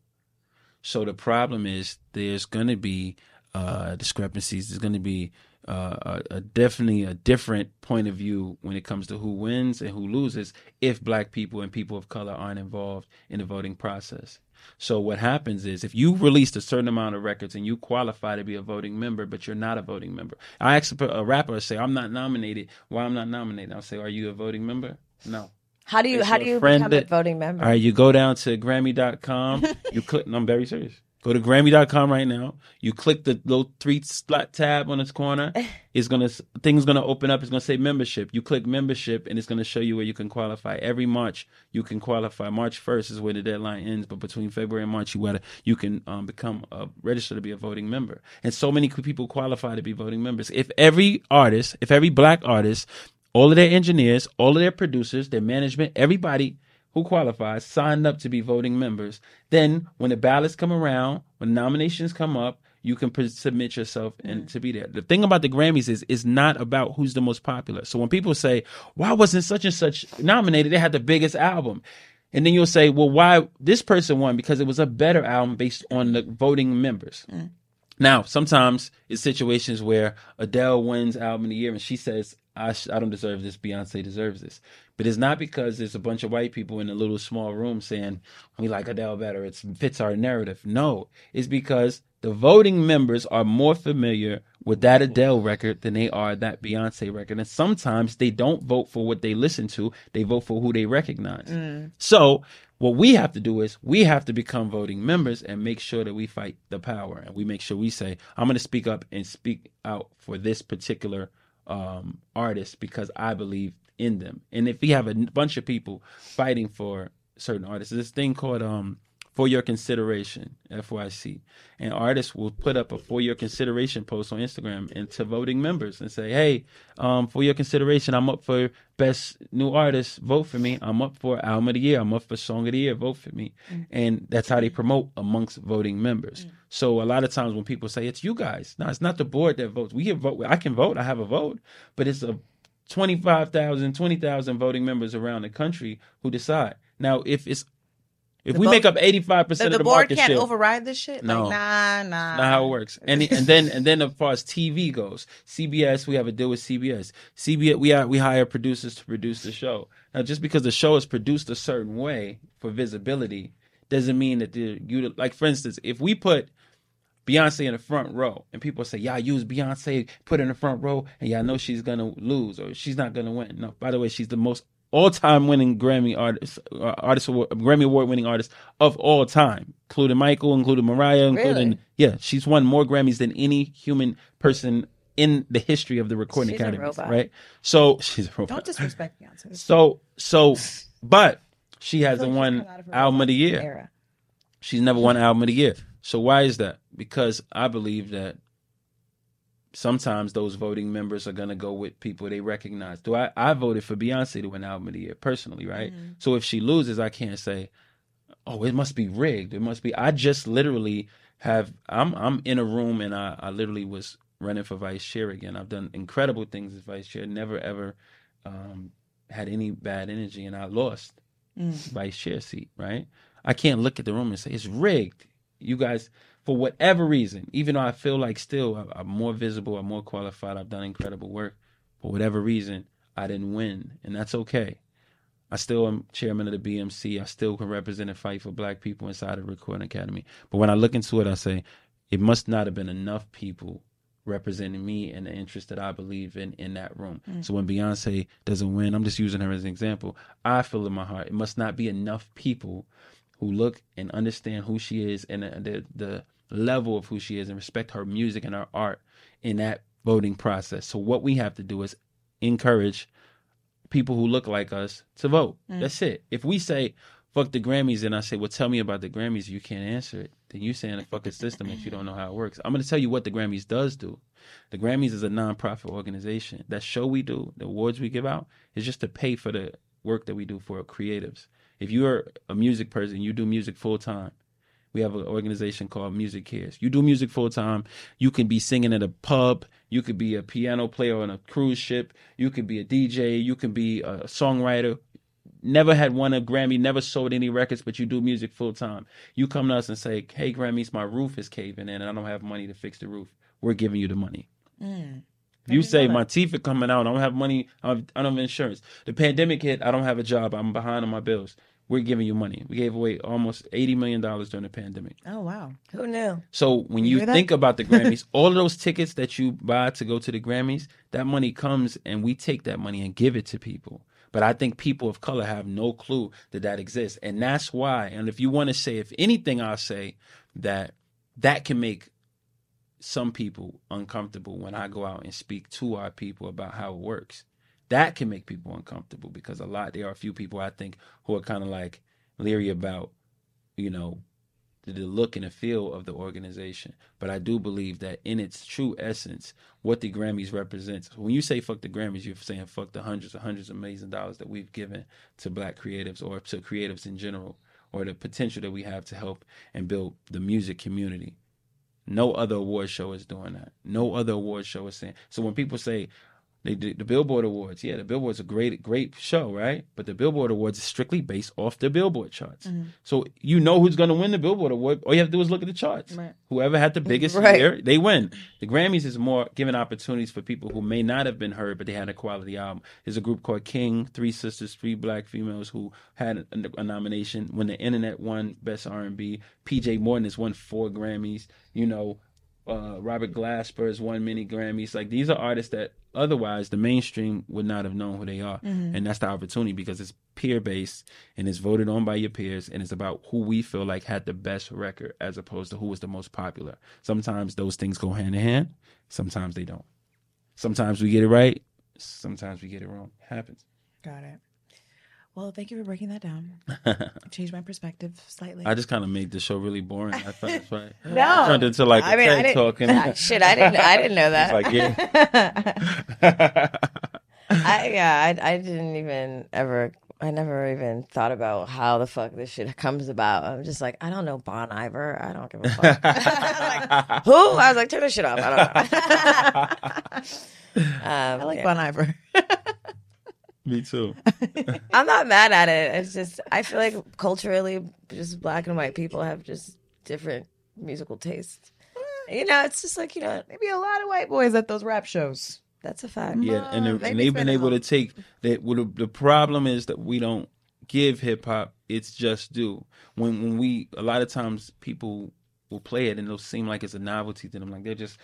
So the problem is there's going to be uh, discrepancies. There's going to be uh, a, a definitely a different point of view when it comes to who wins and who loses if black people and people of color aren't involved in the voting process. So what happens is if you released a certain amount of records and you qualify to be a voting member, but you're not a voting member. I ask a rapper, say, I'm not nominated. Why I'm not nominated? I'll say, Are you a voting member? No. How do you how do you become a voting member? All right, you go down to Grammy.com. You click, no, I'm very serious. Go to Grammy.com right now. You click the little three slot tab on its corner. It's gonna things gonna open up. It's gonna say membership. You click membership, and it's gonna show you where you can qualify. Every March you can qualify. March first is where the deadline ends, but between February and March you gotta you can um, become a register to be a voting member. And so many people qualify to be voting members. If every artist, if every black artist, all of their engineers, all of their producers, their management, everybody who qualifies signed up to be voting members. Then, when the ballots come around, when nominations come up, you can pre- submit yourself and mm. to be there. The thing about the Grammys is, it's not about who's the most popular. So when people say, "Why wasn't such and such nominated?" They had the biggest album. And then you'll say, well, why this person won? Because it was a better album based on the voting members. Mm. Now, sometimes it's situations where Adele wins album of the year and she says, I, sh- I don't deserve this, Beyonce deserves this. But it's not because there's a bunch of white people in a little small room saying, we like Adele better, it fits our narrative. No, it's because the voting members are more familiar with that Adele record than they are that Beyonce record. And sometimes they don't vote for what they listen to, they vote for who they recognize. Mm. So what we have to do is we have to become voting members and make sure that we fight the power and we make sure we say, I'm going to speak up and speak out for this particular um, artist because I believe in them. And if we have a bunch of people fighting for certain artists, this thing called um, for your consideration, FYC. And artists will put up a for your consideration post on Instagram and to voting members and say, hey, um, for your consideration, I'm up for best new artist, vote for me. I'm up for album of the year. I'm up for song of the year, vote for me. And that's how they promote amongst voting members. So a lot of times when people say it's you guys, no, it's not the board that votes. We can vote. I can vote. I have a vote, but it's a 25,000, 20,000 voting members around the country who decide. Now, if it's if The we vote- make up 85% of the the board market can't share, override this shit. No. Like, nah, nah. not how it works. And and then and then as far as TV goes, CBS we have a deal with CBS. CBS we are, we hire producers to produce the show. Now just because the show is produced a certain way for visibility doesn't mean that the you like for instance, if we put Beyonce in the front row and people say, "Yeah, use Beyonce, put her in the front row, and y'all know she's gonna lose or she's not gonna win." No, by the way, she's the most all-time winning Grammy artist, uh, artist award, Grammy award winning artist of all time, including Michael, including Mariah, including Really? yeah, she's won more Grammys than any human person in the history of the recording She's academy. Right? So she's a robot. Don't disrespect Beyonce. So so, but she hasn't won of album of the year. Era. She's never won album of the year. So why is that? Because I believe that sometimes those voting members are gonna go with people they recognize. Do I? I voted for Beyonce to win album of the year personally, right? So if she loses, I can't say, "Oh, it must be rigged." It must be. I just literally have. I'm I'm in a room and I I literally was running for vice chair again. I've done incredible things as vice chair. Never ever um, had any bad energy, and I lost vice chair seat. Right? I can't look at the room and say it's rigged. You guys, for whatever reason, even though I feel like still I'm more visible, I'm more qualified, I've done incredible work. For whatever reason, I didn't win, and that's okay. I still am chairman of the BMC. I still can represent and fight for black people inside of Recording Academy. But when I look into it, I say it must not have been enough people representing me and the interest that I believe in in that room. Mm. So when Beyonce doesn't win, I'm just using her as an example. I feel in my heart it must not be enough people who look and understand who she is and the, the the level of who she is and respect her music and her art in that voting process. So what we have to do is encourage people who look like us to vote. Mm. That's it. If we say fuck the Grammys and I say, well, tell me about the Grammys, you can't answer it. Then you saying a fucking system that you don't know how it works. I'm going to tell you what the Grammys does do. The Grammys is a nonprofit organization. That show we do, the awards we give out, is just to pay for the work that we do for creatives. If you're a music person, you do music full time. We have an organization called MusiCares. You do music full time. You can be singing at a pub. You could be a piano player on a cruise ship. You could be a DJ. You can be a songwriter. Never had won a Grammy, never sold any records, but you do music full time. You come to us and say, Hey, Grammys, my roof is caving in and I don't have money to fix the roof. We're giving you the money. If you say my teeth are coming out, I don't have money, I don't have insurance. The pandemic hit, I don't have a job, I'm behind on my bills. We're giving you money. We gave away almost eighty million dollars during the pandemic. Oh wow. Who knew? So when You you hear that? think about the Grammys, all of those tickets that you buy to go to the Grammys, that money comes and we take that money and give it to people. But I think people of color have no clue that that exists, and that's why. And if you want to say, if anything, I'll say that that can make some people uncomfortable when I go out and speak to our people about how it works. That can make people uncomfortable because a lot there are a few people I think who are kind of like leery about, you know, the, the look and the feel of the organization. But I do believe that in its true essence, what the Grammys represents. When you say fuck the Grammys, you're saying fuck the hundreds and hundreds of millions of dollars that we've given to black creatives or to creatives in general, or the potential that we have to help and build the music community. No other award show is doing that. No other award show is saying. So when people say they did the Billboard Awards, yeah, the Billboard's a great, great show, right? But the Billboard Awards is strictly based off the Billboard charts. So you know who's going to win the Billboard Award. All you have to do is look at the charts. Right. Whoever had the biggest Right. year, they win. The Grammys is more giving opportunities for people who may not have been heard, but they had a quality album. There's a group called King, three sisters, three black females who had a, a nomination. When the Internet won Best R&B, PJ Morton has won four Grammys. You know, uh, Robert Glasper has won many Grammys. Like these are artists that otherwise the mainstream would not have known who they are, mm-hmm. and that's the opportunity because it's peer based and it's voted on by your peers, and it's about who we feel like had the best record as opposed to who was the most popular. Sometimes those things go hand in hand. Sometimes they don't. Sometimes we get it right. Sometimes we get it wrong. It happens. Got it. Well, thank you for breaking that down. Changed my perspective slightly. I just kind of made the show really boring. I thought that's why. No. turned into like a I mean, I TED didn't- talk. and- shit, I didn't. I didn't know that. It's like yeah. I yeah, I I didn't even ever. I never even thought about how the fuck this shit comes about. I'm just like, I don't know Bon Iver. I don't give a fuck. Like, Who? I was like, turn this shit off. I don't know. um, I like yeah. Bon Iver. Me too. I'm not mad at it. It's just I feel like culturally, just black and white people have just different musical tastes. Eh. You know, it's just like you know, Maybe a lot of white boys at those rap shows. that's a fact. Yeah, and, they- maybe and they've been spend a able to take that. Well, the, the problem is that we don't give hip hop its just due. When when we a lot of times people will play it and it'll seem like it's a novelty to them, like they're just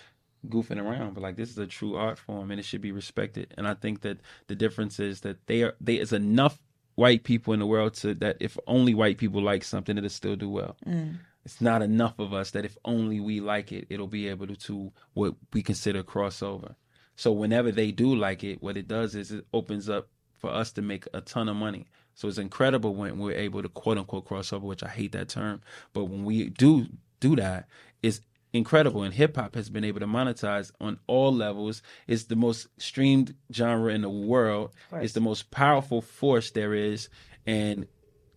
goofing around. But like this is a true art form and it should be respected. And I think that the difference is that they are there is enough white people in the world to that if only white people like something, it'll still do well. Mm. It's not enough of us that if only we like it, it'll be able to, to what we consider crossover. So whenever they do like it, what it does is it opens up for us to make a ton of money. So it's incredible when we're able to quote unquote crossover, which I hate that term, but when we do do that, it's incredible. And hip hop has been able to monetize on all levels. It's the most streamed genre in the world. It's the most powerful force there is, and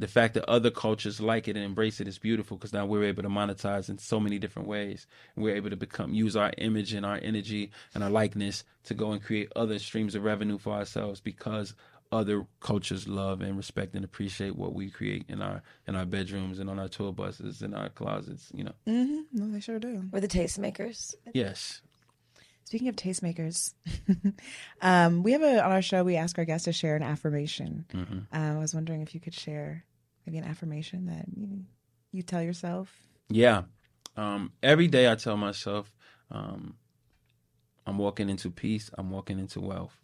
the fact that other cultures like it and embrace it is beautiful because now we're able to monetize in so many different ways. And we're able to become use our image and our energy and our likeness to go and create other streams of revenue for ourselves because other cultures love and respect and appreciate what we create in our in our bedrooms and on our tour buses and our closets. You know, Mm-hmm. No, they sure do. We're the tastemakers. yes. Speaking of tastemakers, um, we have a on our show. We ask our guests to share an affirmation. hmm Um, I was wondering if you could share maybe an affirmation that you, you tell yourself. Yeah. Um, every day I tell myself, um, I'm walking into peace. I'm walking into wealth.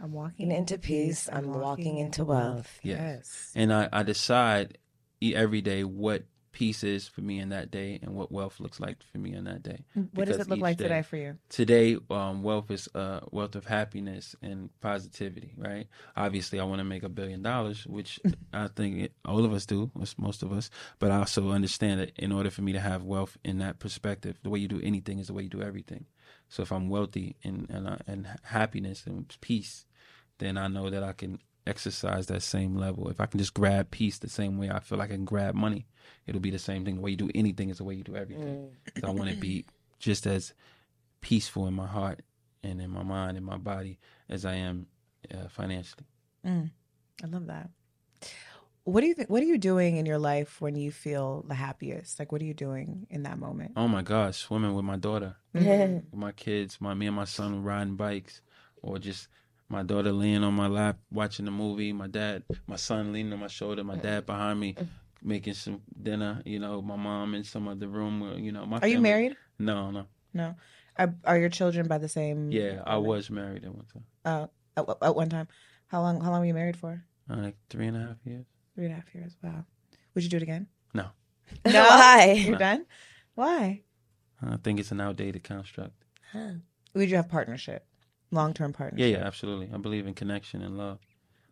I'm walking Into peace, I'm walking into wealth. Yes. Yes. and I, I decide e- every day what peace is for me in that day and what wealth looks like for me in that day. What does it look like day- today for you? Today, um, wealth is uh, wealth of happiness and positivity, right? Obviously, I want to make a billion dollars, which I think all of us do, most- most of us. But I also understand that in order for me to have wealth in that perspective, the way you do anything is the way you do everything. So if I'm wealthy and and, uh, and happiness and peace, then I know that I can exercise that same level. If I can just grab peace the same way I feel like I can grab money, it'll be the same thing. The way you do anything is the way you do everything. So I want to be just as peaceful in my heart and in my mind and my body as I am uh, financially. I love that. What do you think? What are you doing in your life when you feel the happiest? Like, what are you doing in that moment? Oh my gosh, swimming with my daughter, with my kids, my me and my son riding bikes, or just my daughter laying on my lap watching the movie, my dad, my son leaning on my shoulder, my dad behind me making some dinner, you know, my mom in some other room, where, you know, my Are you married? No, no. No. Are, are your children by the same? Yeah, I was married at one time. Uh, at, at one time. How long? How long were you married for? Uh, like three and a half years. Three and a half years. Wow. Would you do it again? No. No. Why? You're done. Why? I think it's an outdated construct. Would you have partnership, long term partners. Yeah, yeah, absolutely. I believe in connection and love.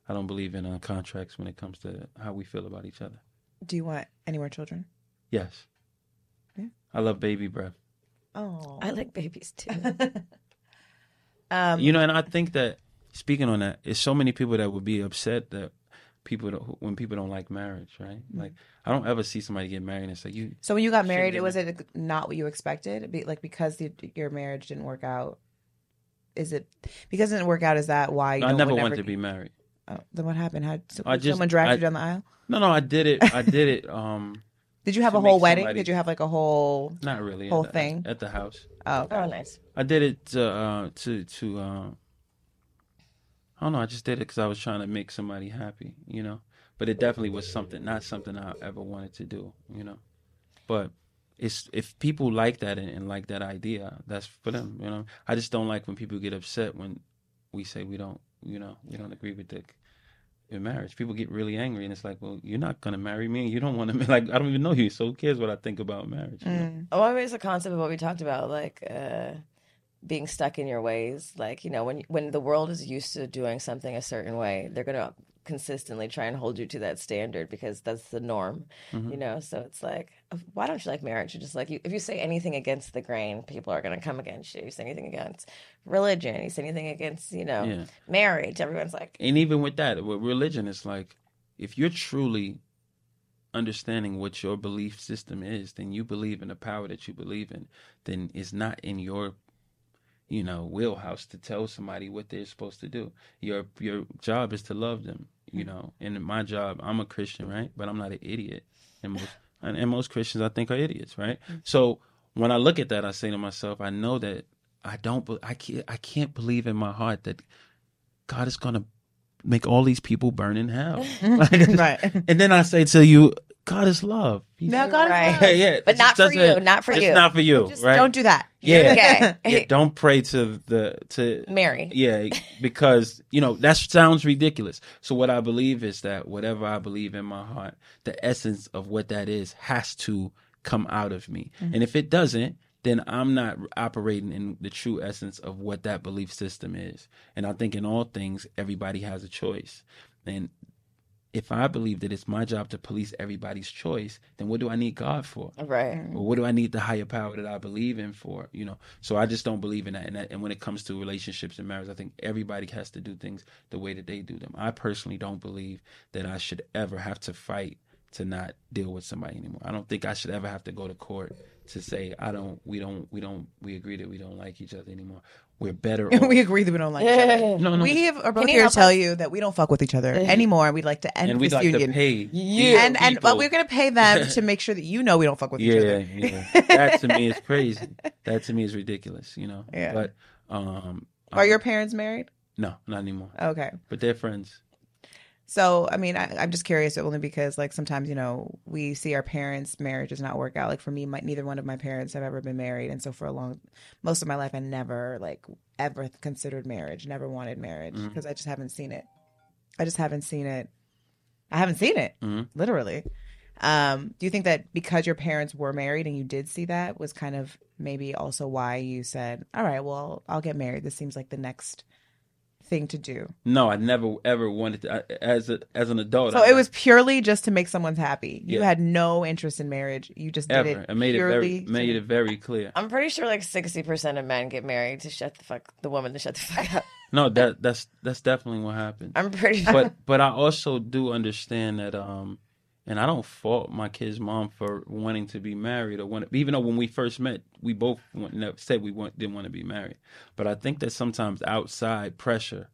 I don't believe in uh, contracts when it comes to how we feel about each other. Do you want any more children? Yes. Yeah. I love baby breath. Oh. I like babies too. um, You know, and I think that speaking on that, it's so many people that would be upset that people don't, when people don't like marriage, right? Mm-hmm. Like I don't ever see somebody get married and say you. so when you got married, it was it not what you expected? Be, like because the, your marriage didn't work out. Is it because it didn't work out? Is that why? You I don't- never would wanted to be married. Oh, then what happened? How so, I just- someone dragged I- you down the aisle? No, no, I did it. I did it. Um, Did you have a whole wedding? somebody- Did you have like a whole? not really. Whole at the, thing? at the house. Oh, okay. oh, nice. I did it to uh, to to. Uh, I don't know. I just did it because I was trying to make somebody happy, you know. But it definitely was something, not something I ever wanted to do, you know. But it's if people like that and, and like that idea, that's for them, you know. I just don't like when people get upset when we say we don't, you know, we don't agree with the in marriage. People get really angry, and it's like, well, you're not gonna marry me. You don't want to. Like, I don't even know you, so who cares what I think about marriage? you know? Mm. Oh, I mean, it's a concept of what we talked about, like uh, being stuck in your ways. Like you know, when when the world is used to doing something a certain way, they're gonna consistently try and hold you to that standard because that's the norm, Mm-hmm. you know. So it's like, why don't you like marriage? You're just like you. If you say anything against the grain, people are going to come against you. You say anything against religion, you say anything against, you know, Yeah. marriage. Everyone's like, and even with that, with religion, it's like if you're truly understanding what your belief system is, then you believe in the power that you believe in. Then it's not in your, you know, wheelhouse to tell somebody what they're supposed to do. Your your job is to love them. You hmm. know, and my job, I'm a Christian, right? But I'm not an idiot, and most and, and most Christians I think are idiots, right? Hmm. So when I look at that, I say to myself, I know that I don't, I can't, I can't believe in my heart that God is gonna make all these people burn in hell. Like, Right. And then I say to you, God is love. He's- Now God is Right. love. yeah, yeah. But It not for you, doesn't- not for it's you. not for you, Just right? don't do that. Yeah. okay, yeah, don't pray to the to Mary. yeah, because you know that sounds ridiculous. So what I believe is that whatever I believe in my heart, the essence of what that is has to come out of me. Mm-hmm. And if it doesn't, then I'm not operating in the true essence of what that belief system is. And I think in all things, everybody has a choice. And if I believe that it's my job to police everybody's choice, then what do I need God for? Right. Or what do I need the higher power that I believe in for? You know, so I just don't believe in that. And, that, and when it comes to relationships and marriage, I think everybody has to do things the way that they do them. I personally don't believe that I should ever have to fight to not deal with somebody anymore. I don't think I should ever have to go to court to say I don't, we don't, we don't, we agree that we don't like each other anymore. We're better. off. we agree that we don't like each other. no, no, We have, are both you here to help tell us? you that we don't fuck with each other anymore. We'd like to end and we'd this like union. to pay You. and and but we're gonna pay them to make sure that you know we don't fuck with each Yeah, other. yeah. That to me is crazy. That to me is ridiculous. You know. Yeah. But um, Are your parents married? no, not anymore. Okay. But they're friends. So, I mean, I, I'm just curious only because, like, sometimes, you know, we see our parents' marriages not work out. Like, for me, my, neither one of my parents have ever been married. And so, for a long, most of my life, I never, like, ever considered marriage, never wanted marriage because I just haven't seen it. I just haven't seen it. I haven't seen it, Mhm. literally. Um, do you think that because your parents were married and you did see that was kind of maybe also why you said, all right, well, I'll get married? This seems like the next thing to do. No, I never ever wanted to. I, as a as an adult, So I, it was purely just to make someone happy. You Yeah. had no interest in marriage. You just did ever. it I made it very purely. made it very clear. I'm pretty sure like 60% of men get married to shut the fuck the woman to shut the fuck up. No, that that's that's definitely what happened. I'm pretty sure. but but I also do understand that um and I don't fault my kid's mom for wanting to be married or want even though when we first met we both never said we want, didn't want to be married. But I think that sometimes outside pressure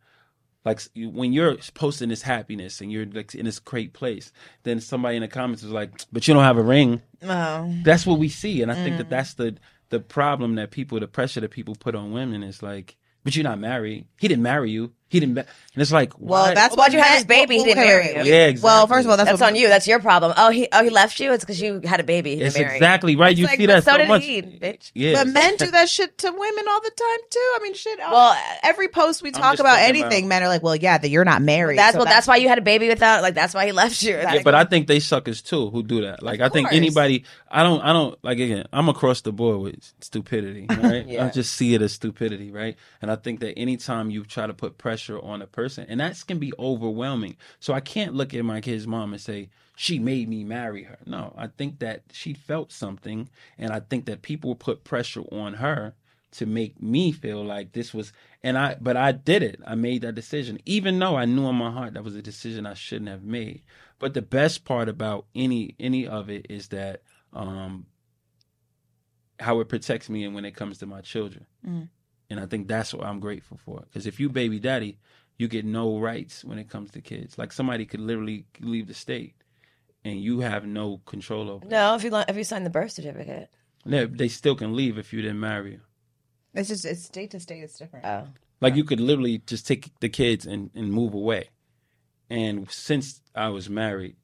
like when you're posting this happiness and you're like in this great place then somebody in the comments is like but you don't have a ring. Oh. that's what we see. And I think that mm. that's the the problem that people the pressure that people put on women is like but you're not married. He didn't marry you he didn't ma-. and it's like Well, why- that's Why'd you had men- his baby? He didn't marry you. Yeah, exactly. Well, first of all, that's, That's what, on you. That's your problem. Oh, he oh he left you. It's because you had a baby. He It's didn't marry. exactly right. You like, see but that so so, did much. he, bitch. Yeah, But men do that shit to women all the time too. I mean, shit. Well, every post we talk just about talking anything, about- men are like, "Well, yeah, that you're not married." That's so well. That's why you had a baby without. Like that's why he left you. Yeah, but I think they suckers too who do that. Like I think course. anybody, I don't, I don't like again. I'm across the board with stupidity. Right? Yeah. I just see it as stupidity, right? And I think that anytime you try to put pressure on a person, and that can be overwhelming. So I can't look at my kid's mom and say she made me marry her. No, I think that she felt something, and I think that people put pressure on her to make me feel like this was and I but I did it. I made that decision even though I knew in my heart that was a decision I shouldn't have made. But the best part about any any of it is that um how it protects me and when it comes to my children. Mhm. And I think that's what I'm grateful for cuz if you baby daddy, you get no rights when it comes to kids. Like somebody could literally leave the state and you have no control over. no. If you if you sign the birth certificate. They, they still can leave if you didn't marry. It's just it's state to state. It's different. Oh, Like you could literally just take the kids and, and move away. And since I was married,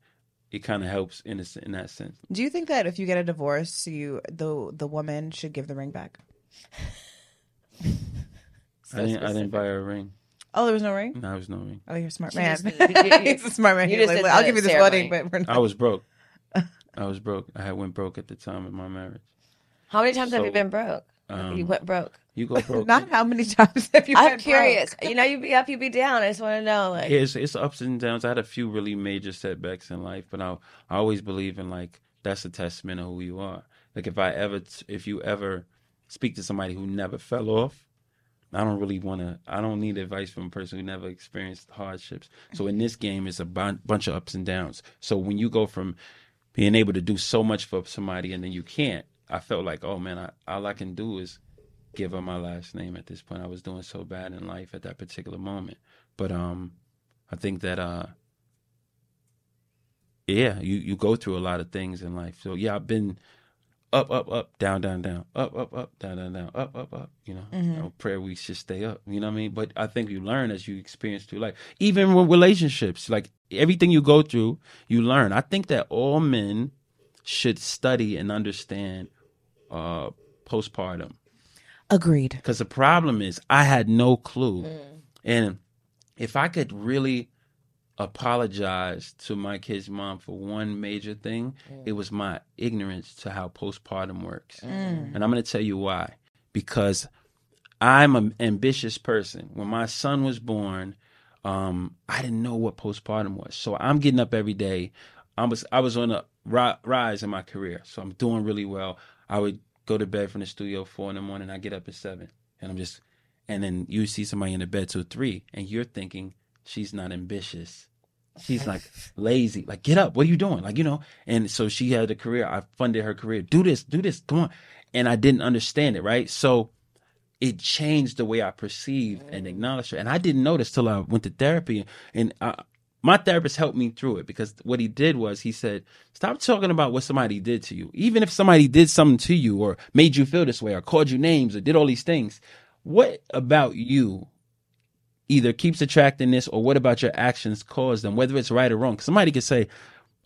it kind of helps in a, s- in that sense. Do you think that if you get a divorce, you the the woman should give the ring back? so I didn't I didn't buy her a ring. Oh, there was no ring. No, I was no ring. Oh, you're a smart man. you- you- He's a smart man. you He's just like, did I'll the give you this ceremony. wedding, but we're not. I was broke. I was broke. I had went broke at the time of my marriage. How many times have you So- been broke? Um, you went broke. you go broke. Not how many times have you I'm been curious. broke? You know, you be up, you be down. I just want to know, like, Yeah, it's, it's ups and downs. I had a few really major setbacks in life, but I, I always believe in like that's a testament of who you are. Like if I ever, if you ever speak to somebody who never fell off, I don't really want to. I don't need advice from a person who never experienced hardships. So in this game, it's a bunch of ups and downs. So when you go from being able to do so much for somebody and then you can't, I felt like, oh man, I, all I can do is give her my last name at this point. I was doing so bad in life at that particular moment. But um I think that uh yeah, you you go through a lot of things in life. So yeah, I've been up, up, up, down, down, down, up, up, up, down, down, down, up, up, up. You know, you know, prayer we should stay up. You know what I mean? But I think you learn as you experience through life. Even with relationships, like everything you go through, you learn. I think that all men should study and understand uh postpartum Agreed. because the problem is I had no clue, and if I could really apologize to my kid's mom for one major thing, it was my ignorance to how postpartum works, and I'm going to tell you why. Because I'm an ambitious person. When my son was born, um, I didn't know what postpartum was, so I'm getting up every day. I was I was on a ri- rise in my career, so I'm doing really well. I would go to bed from the studio four in the morning. I get up at seven, and I'm just, and then you see somebody in the bed till three, and you're thinking she's not ambitious. She's like lazy. Like, get up. What are you doing? Like, you know. And so she had a career. I funded her career. Do this. Do this. Come on. And I didn't understand it. Right. So it changed the way I perceived and mm. acknowledged her. And I didn't notice till I went to therapy. And I, my therapist helped me through it because what he did was he said, stop talking about what somebody did to you. Even if somebody did something to you or made you feel this way or called you names or did all these things, what about you either keeps attracting this or what about your actions cause them, whether it's right or wrong. somebody could say,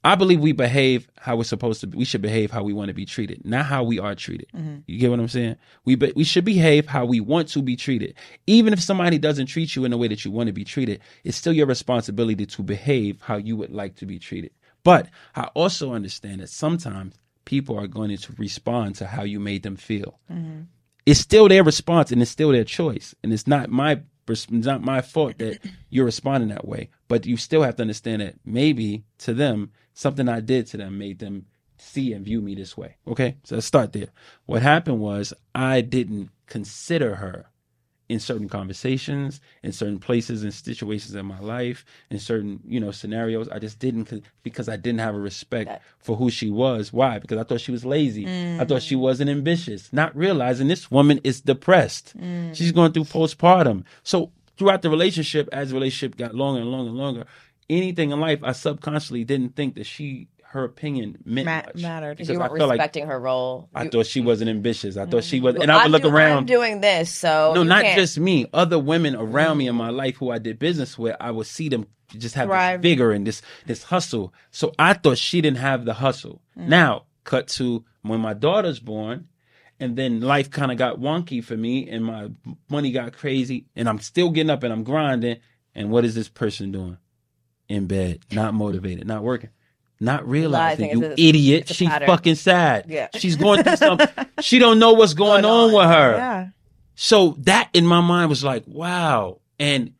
I believe we behave how we're supposed to. Be. We should behave how we want to be treated, not how we are treated. Mm-hmm. You get what I'm saying? We be, we should behave how we want to be treated. Even if somebody doesn't treat you in the way that you want to be treated, it's still your responsibility to behave how you would like to be treated. But I also understand that sometimes people are going to respond to how you made them feel. Mm-hmm. It's still their response and it's still their choice, and it's not my it's not my fault that you're responding that way. But you still have to understand that maybe to them something I did to them made them see and view me this way. Okay, so let's start there. What happened was I didn't consider her in certain conversations, in certain places and situations in my life, in certain you know scenarios. I just didn't because I didn't have a respect for who she was. Why? Because I thought she was lazy. I thought she mm. wasn't ambitious. Not realizing this woman is depressed. Mm. She's going through postpartum. So throughout the relationship, as the relationship got longer and longer and longer, anything in life, I subconsciously didn't think that she her opinion meant Ma- much. mattered. Because you I weren't felt like respecting her role. I You- thought she wasn't ambitious. I thought she was, mm-hmm. and I would look do- around. I'm doing this, so No, not can't- just me. Other women around me in my mm-hmm. life who I did business with, I would see them just have Thrive. this vigor and this this hustle. So I thought she didn't have the hustle. Mm-hmm. Now, cut to when my daughter's born, and then life kind of got wonky for me, and my money got crazy, and I'm still getting up and I'm grinding. And what is this person doing? In bed, not motivated, not working. Not realizing, you idiot. She's pattern. fucking sad. Yeah. She's going through something. She don't know what's going, Going on with her. Yeah. So that in my mind was like, wow. And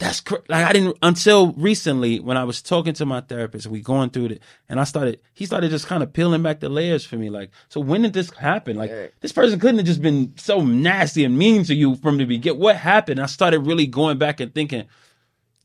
that's cr- like I didn't until recently when I was talking to my therapist, we going through it, and I started. He started just kind of peeling back the layers for me. Like, so when did this happen? Like, Right. this person couldn't have just been so nasty and mean to you from the beginning. What happened? I started really going back and thinking,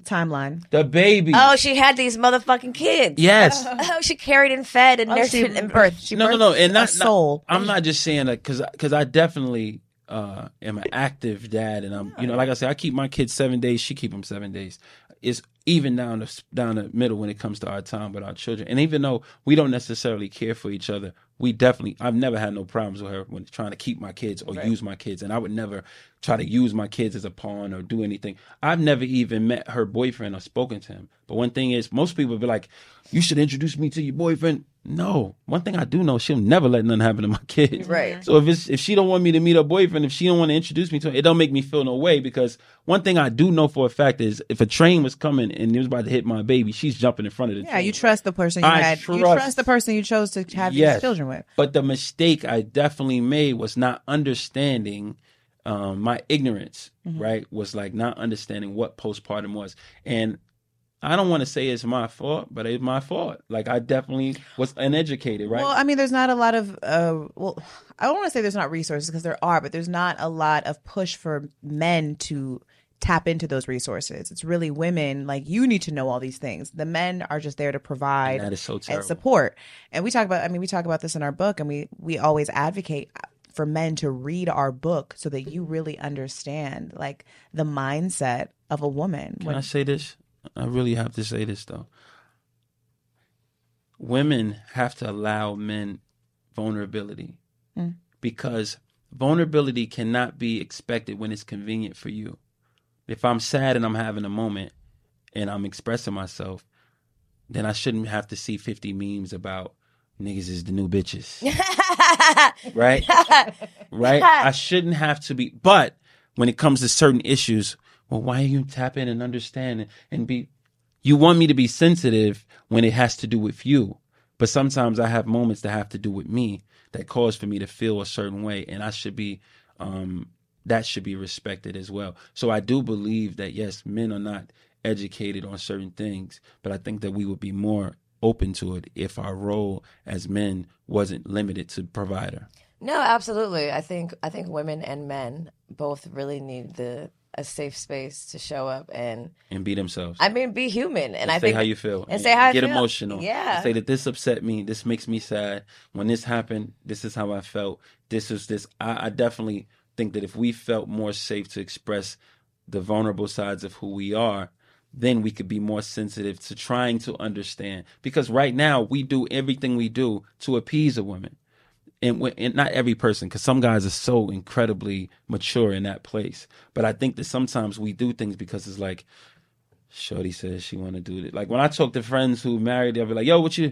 Timeline. the baby. Oh, she had these motherfucking kids. yes. Oh, she carried and fed and Oh, nurtured she- and birthed. she no, no, birthed no, and a not, not- soul. I'm not just saying that because because I definitely uh, am an active dad, and I'm you know like I said, I keep my kids seven days, she keep them seven days. It's even down the down the middle when it comes to our time with our children, and even though we don't necessarily care for each other, we definitely I've never had no problems with her when trying to keep my kids or use my kids, and I would never try to use my kids as a pawn or do anything. I've never even met her boyfriend or spoken to him. But one thing is, most people be like, "You should introduce me to your boyfriend." No, one thing I do know, she'll never let nothing happen to my kids. Right. So if it's if she don't want me to meet her boyfriend, if she don't want to introduce me to him, it don't make me feel no way because one thing I do know for a fact is if a train was coming and it was about to hit my baby, she's jumping in front of the Yeah, train. you trust the person you I had. You trust- trust the person you chose to have Yes. these children with. But the mistake I definitely made was not understanding um, my ignorance, Mm-hmm. right? Was like not understanding what postpartum was. And I don't want to say it's my fault, but it's my fault. Like I definitely was uneducated, right? Well, I mean, there's not a lot of, uh, well, I don't want to say there's not resources because there are, but there's not a lot of push for men to tap into those resources. It's really women, like, you need to know all these things. The men are just there to provide is so and support. And we talk about, I mean, we talk about this in our book, and we we always advocate for men to read our book so that you really understand like the mindset of a woman. Can I say this? I really have to say this though. Women have to allow men vulnerability Mm. because vulnerability cannot be expected when it's convenient for you. If I'm sad and I'm having a moment and I'm expressing myself, then I shouldn't have to see 50 memes about niggas is the new bitches. right? right? I shouldn't have to be. But when it comes to certain issues, well, why are you tap in and understand and, and be? You want me to be sensitive when it has to do with you, but sometimes I have moments that have to do with me that cause for me to feel a certain way, and I should be. Um, that should be respected as well. So I do believe that yes, men are not educated on certain things, but I think that we would be more open to it if our role as men wasn't limited to provider. No, absolutely. I think I think women and men both really need the a safe space to show up and and be themselves. I mean be human. And I say think how you feel and say how I get feel. emotional. Yeah. say that this upset me. This makes me sad. When this happened, this is how I felt. This is this. I, I definitely think that if we felt more safe to express the vulnerable sides of who we are, then we could be more sensitive to trying to understand. Because right now we do everything we do to appease a woman. And, when, and not every person, because some guys are so incredibly mature in that place. But I think that sometimes we do things because it's like, Shorty says she want to do it. Like when I talk to friends who married, they'll be like, "Yo, what you?"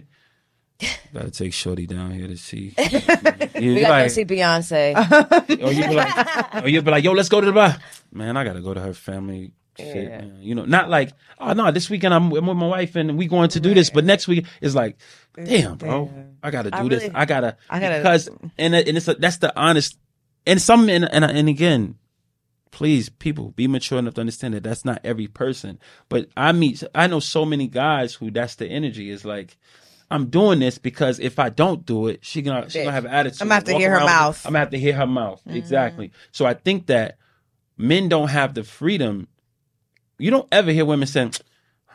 Gotta take Shorty down here to see. You we gotta go see Beyonce. or you be like, or you be like, "Yo, let's go to the bar." Man, I gotta go to her family. Shit, Yeah. man. You know, not like, oh no, this weekend I'm, I'm with my wife and we going to do this, but next week it's like, damn, bro, I gotta do I this. I gotta, I gotta- because and and it's a, that's the honest, and some and and, and again, please people be mature enough to understand that that's not every person but i meet i know so many guys who that's the energy is like i'm doing this because if i don't do it she gonna she gonna have an attitude I'm gonna have to Walk hear her around with- mouth. i'm gonna have to hear her mouth Mm-hmm. exactly so i think that men don't have the freedom you don't ever hear women saying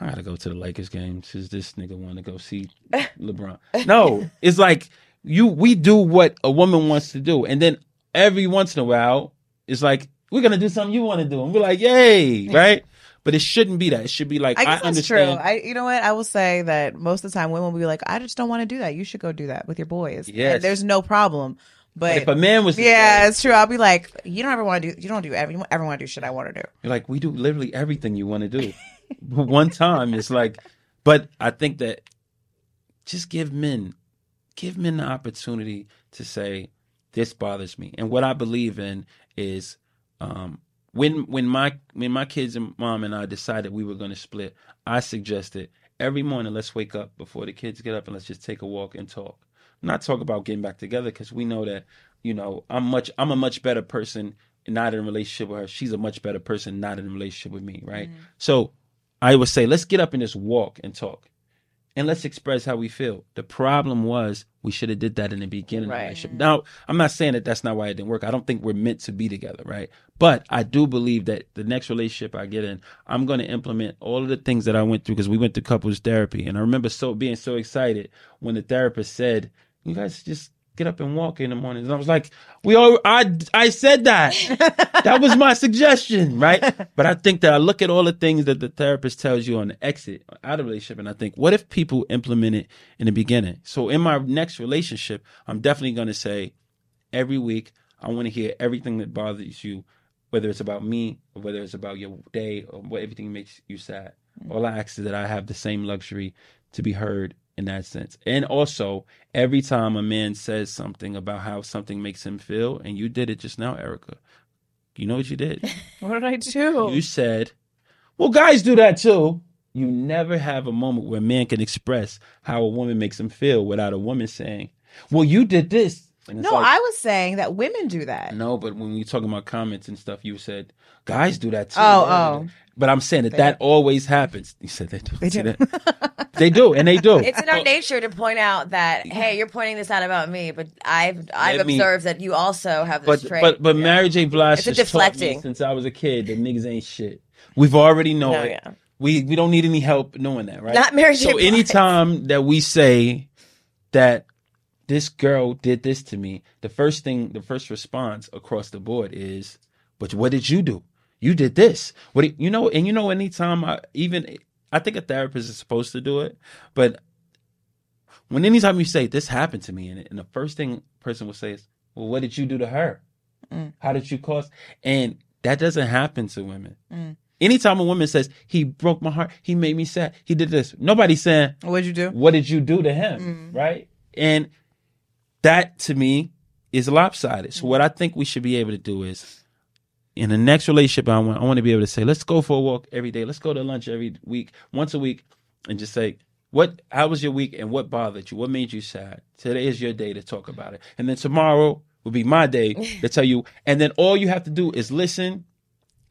I gotta go to the Lakers game because this nigga want to go see LeBron. No, it's like you. We do what a woman wants to do, and then every once in a while, it's like we're gonna do something you want to do, and we're like, yay, right? But it shouldn't be that. It should be like I I, guess that's understand. true. I, you know what? I will say that most of the time women will be like, I just don't want to do that. You should go do that with your boys. Yes. And there's no problem. But, But if a man was, yeah, it's true. I'll be like, you don't ever want to do, you don't do ever, ever want to do shit I want to do. You're like, we do literally everything you want to do. but one time, it's like, but I think that just give men, give men the opportunity to say, this bothers me. And what I believe in is, um, when when my when my kids and mom and I decided we were going to split, I suggested every morning let's wake up before the kids get up and let's just take a walk and talk. Not talk about getting back together because we know that you know I'm much I'm a much better person not in a relationship with her. She's a much better person not in a relationship with me, right? Mm-hmm. So I would say let's get up and just walk and talk. And let's express how we feel. The problem was we should have did that in the beginning of the relationship. Now, I'm not saying that that's not why it didn't work. I don't think we're meant to be together, right? But I do believe that the next relationship I get in, I'm going to implement all of the things that I went through because we went to couples therapy, and I remember so being so excited when the therapist said, "You guys just get up and walk in the mornings," and I was like, "We all, I, I said that. that was my suggestion, right?" But I think that I look at all the things that the therapist tells you on the exit out of relationship, and I think, what if people implement it in the beginning? So in my next relationship, I'm definitely going to say every week I want to hear everything that bothers you, whether it's about me or whether it's about your day or what everything makes you sad. All I ask is that I have the same luxury to be heard in that sense. And also, every time a man says something about how something makes him feel, and you did it just now, Erica, you know what you did? What did I do? You said, well, guys do that too. You never have a moment where a man can express how a woman makes him feel without a woman saying, Well, you did this. No, like, I was saying that women do that. No, but when we talking about comments and stuff, you said guys do that too. Oh, Yeah. But I'm saying that that always happens. You said they do. They do. that? they do, and they do. It's in our nature to point out that hey, you're pointing this out about me, but I've I've Let me- observed that you also have but this trait. but but Mary J. Blige It's a has taught me deflecting. since I was a kid that niggas ain't shit. We've already know No, it. yeah. We we don't need any help knowing that, right? Not Mary J. So Blige. anytime that we say that this girl did this to me, the first thing, the first response across the board is, "But what did you do? You did this. What did, you know?" And you know, anytime I even I think a therapist is supposed to do it, but when anytime you say this happened to me, and, and the first thing person will say is, "Well, what did you do to her? Mm. How did you cause?" And that doesn't happen to women. Mm. Anytime a woman says, "He broke my heart. He made me sad. He did this," nobody's saying, What'd you do? what did you do to him mm. right and that to me is lopsided so what i think we should be able to do is in the next relationship i want i want to be able to say let's go for a walk every day let's go to lunch every week once a week and just say what how was your week and what bothered you what made you sad today is your day to talk about it and then tomorrow will be my day to tell you and then all you have to do is listen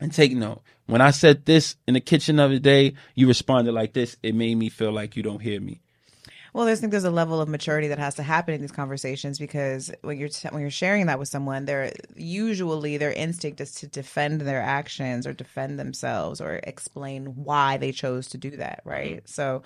and take note. When I said this in the kitchen the other day, you responded like this. It made me feel like you don't hear me. Well, I think there's a level of maturity that has to happen in these conversations because when you're t- when you're sharing that with someone, they're usually their instinct is to defend their actions or defend themselves or explain why they chose to do that, right? So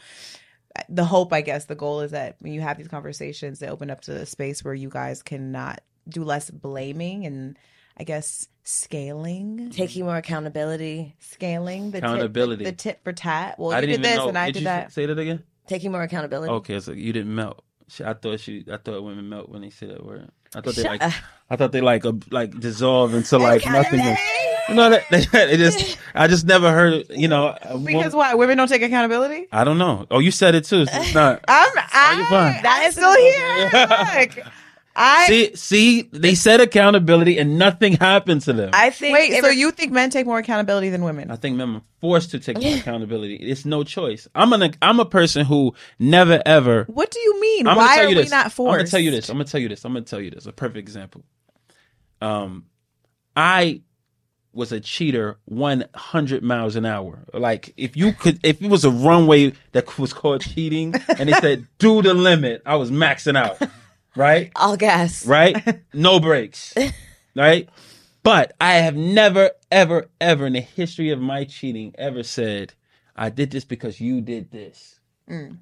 uh, the hope, I guess, the goal is that when you have these conversations, they open up to a space where you guys can not do less blaming and I guess scaling, taking more accountability, scaling the Accountability. tit, the tit for tat. Well, I you didn't did even this know. and I did did you that. say that again? Taking more accountability. Okay, so you didn't melt. I thought she. I thought women melt when they say that word. I thought they Shut like. up. I thought they like a, like dissolve into like nothing. Accountability. You know that they, just. I just never heard. You know. a woman- Because why? Women don't take accountability. I don't know. Oh, you said it too. So it's not. I'm you're I, fine. that is still here. Look, I see, see, they said accountability and nothing happened to them. I think wait. So it- you think men take more accountability than women? I think men are forced to take more accountability. It's no choice. I'm an I'm a person who never ever. What do you mean? I'm Why gonna tell are you we not forced? I'm gonna tell you this. I'm gonna tell you this. I'm gonna tell you this. A perfect example. Um, I was a cheater 100 miles an hour. Like if you could, if it was a runway that was called cheating, and they said do the limit, I was maxing out. Right all gas. right? No breaks, right? But I have never, ever, ever in the history of my cheating ever said, I did this because you did this.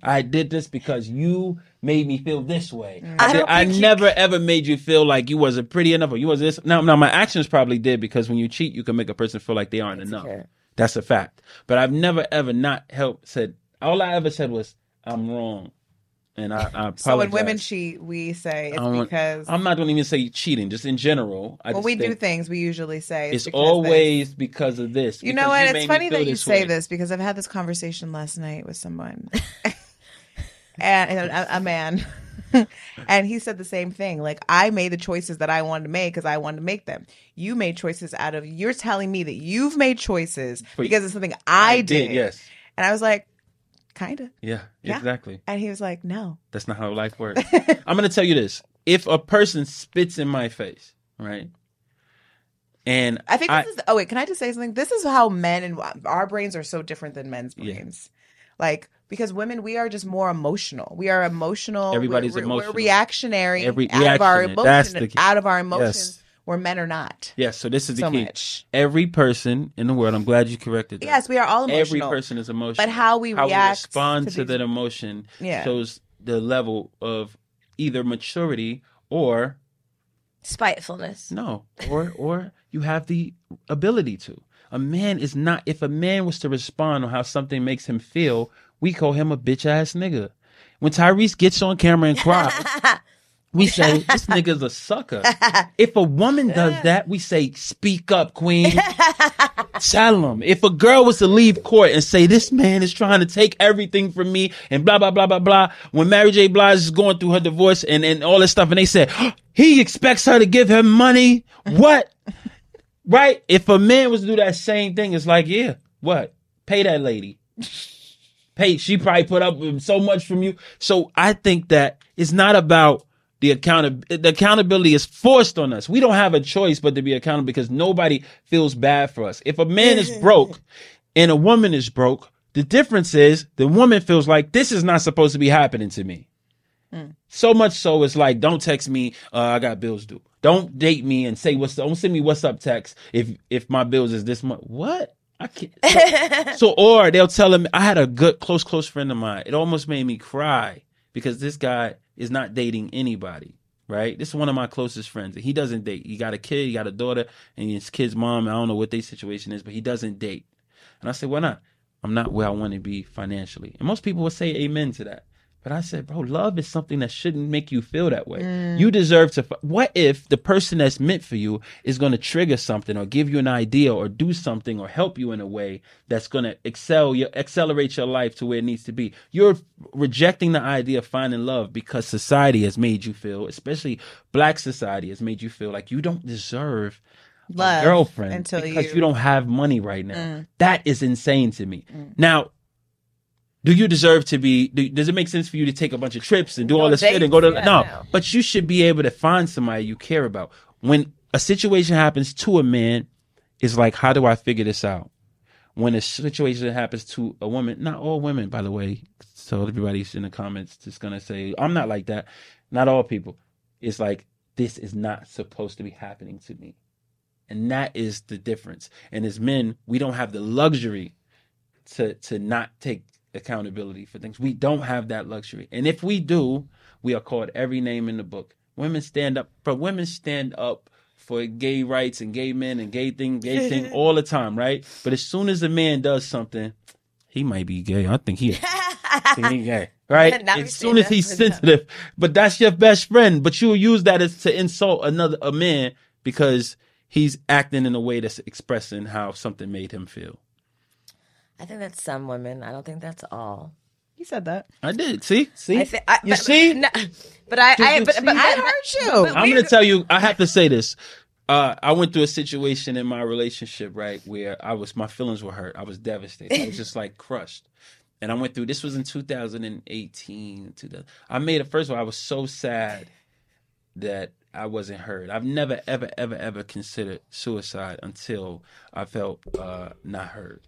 I did this because you made me feel this way. I, I did- I never ever made you feel like you wasn't pretty enough or you was this. Now, now my actions probably did because when you cheat, you can make a person feel like they aren't enough. Insecure. That's a fact. But I've never ever not helped said. All I ever said was I'm wrong, and I, I apologize. So when women cheat, we say it's because I'm not going to even say cheating, just in general. I when just we do things, we usually say It's because always because of this. You know what? made It's funny that you say way. this because I've had this conversation last night with someone, and a, a man, and he said the same thing. Like I made the choices that I wanted to make because I wanted to make them. You made choices out of. You're telling me that you've made choices because it's something I, I did, yes. And I was like, kinda. Yeah, Yeah. exactly. And he was like, no. That's not how life works. I'm going to tell you this: if a person spits in my face, right, and I think this is. Oh wait, can I just say something? This is how men and our brains are so different than men's Yeah. brains. Like because women, we are just more emotional. We are emotional. Everybody's we're, emotional. We're reactionary Every- out of our reactionary. emotions. That's the key. Out of our emotions. Where men are not yes, so this is the so key. much. Every person in the world, I'm glad you corrected that. Yes, we are all emotional. Every person is emotional. But how we react respond to to, these- that emotion Yeah. shows the level of either maturity or Spitefulness. No, or or you have the ability to. A man is not. If a man was to respond on how something makes him feel, we call him a bitch ass nigga. When Tyrese gets on camera and cries, we say this nigga's a sucker. If a woman does that, we say speak up, queen. Tell him. If a girl was to leave court and say this man is trying to take everything from me and blah blah blah blah blah, when Mary J. Blige is going through her divorce and and all this stuff, and they said he expects her to give him money, what? right? If a man was to do that same thing, it's like yeah, what? Pay that lady. Pay. She probably put up with so much from you. So I think that it's not about the account the accountability is forced on us. We don't have a choice but to be accountable because nobody feels bad for us. If a man is broke and a woman is broke, the difference is the woman feels like this is not supposed to be happening to me. So much so it's like, don't text me, uh, I got bills due. Don't date me and say what's don't send me what's up text if if my bills is this much. What? I can't. So, so or they'll tell him I had a good close close friend of mine. It almost made me cry because this guy is not dating anybody. Right? This is one of my closest friends. He doesn't date. He got a kid, he got a daughter, and his kid's mom. I don't know what their situation is, but he doesn't date. And I said, why not? I'm not where I want to be financially. And most people would say amen to that. But I said, bro, love is something that shouldn't make you feel that way. Mm. You deserve to. What if the person that's meant for you is going to trigger something or give you an idea or do something or help you in a way that's going to excel your accelerate your life to where it needs to be? You're rejecting the idea of finding love because society has made you feel, especially black society has made you feel like you don't deserve Love a girlfriend because you- you don't have money right now. Mm. That is insane to me. Mm. Now, do you deserve to be? Do, does it make sense for you to take a bunch of trips and do Go all this shit and go to? dates, no, no. but you should be able to find somebody you care about. When a situation happens to a man, it's like, how do I figure this out? When a situation happens to a woman, not all women, by the way. So everybody's in the comments just gonna say, I'm not like that. Not all people. It's like this is not supposed to be happening to me. And that is the difference. And as men, we don't have the luxury to to not take accountability for things. We don't have that luxury. And if we do, we are called every name in the book. Women stand up, but women stand up for gay rights and gay men and gay thing, gay thing all the time, right? But as soon as a man does something, he might be gay. I think he, I think he gay, right? As soon as he's for sensitive, but that's your best friend. But you'll use that as to insult another a man because he's acting in a way that's expressing how something made him feel. I think that's some women. I don't think that's all. You said that. I did. See, see, I thi- I, you but, see. no, but I, Did I, you but, see? but I but- heard you. but I'm we're- gonna tell you. I have to say this. Uh, I went through a situation in my relationship, right, where I was my feelings were hurt. I was devastated. I was just like crushed. And I went through. This was in 2018. 2000 I made it. First of all, I was so sad that I wasn't heard. I've never, ever, ever, ever considered suicide until I felt uh, not heard.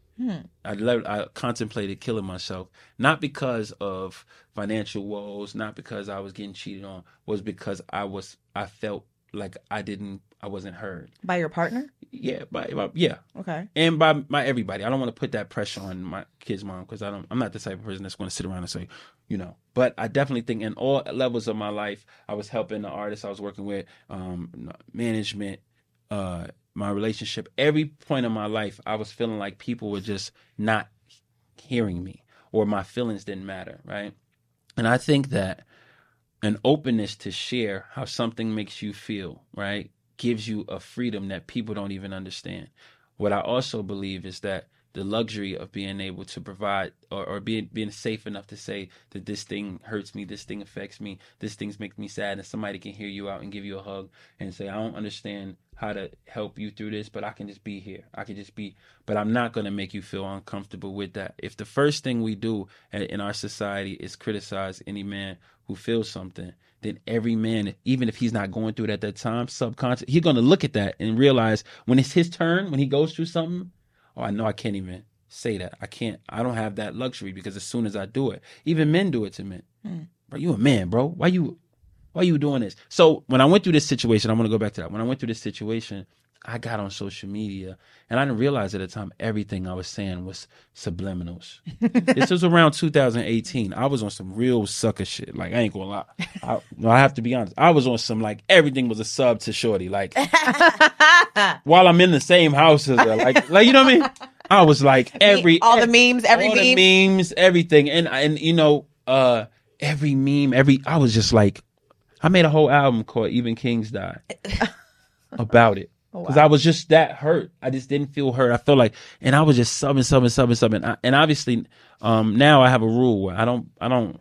I, le- I contemplated killing myself, not because of financial woes, not because I was getting cheated on, was because I was I felt like I didn't I wasn't heard. By your partner? Yeah, by, by yeah, Okay. and by by everybody. I don't want to put that pressure on my kid's mom because I don't. I'm not the type of person that's going to sit around and say, you know. But I definitely think in all levels of my life, I was helping the artists I was working with, um, management, uh, my relationship. Every point of my life, I was feeling like people were just not hearing me or my feelings didn't matter, right? And I think that an openness to share how something makes you feel, right, gives you a freedom that people don't even understand. What I also believe is that the luxury of being able to provide or, or being being safe enough to say that this thing hurts me, this thing affects me, this thing's making me sad, and somebody can hear you out and give you a hug and say, I don't understand how to help you through this, but I can just be here. I can just be, but I'm not going to make you feel uncomfortable with that. If the first thing we do in our society is criticize any man who feels something, then every man, even if he's not going through it at that time, subconscious, he's going to look at that and realize when it's his turn, when he goes through something, oh, I know I can't even say that. I can't, I don't have that luxury because as soon as I do it, even men do it to men. Mm. Bro, you a man, bro. Why you, why you doing this? So when I went through this situation, I'm to go back to that. When I went through this situation, I got on social media and I didn't realize at the time everything I was saying was subliminals. this was around 2018. I was on some real sucker shit. Like I ain't gonna lie. I, no, I have to be honest. I was on some like everything was a sub to Shorty. Like while I'm in the same house as her. Like like you know what I mean? I was like every all the memes, every all meme. the memes, everything, and and you know, uh, every meme, every I was just like, I made a whole album called "Even Kings Die" about it because I was just that hurt. I just didn't feel hurt. I felt like, and I was just subbing, subbing, subbing, subbing. I, and obviously, um, now I have a rule where I don't, I don't,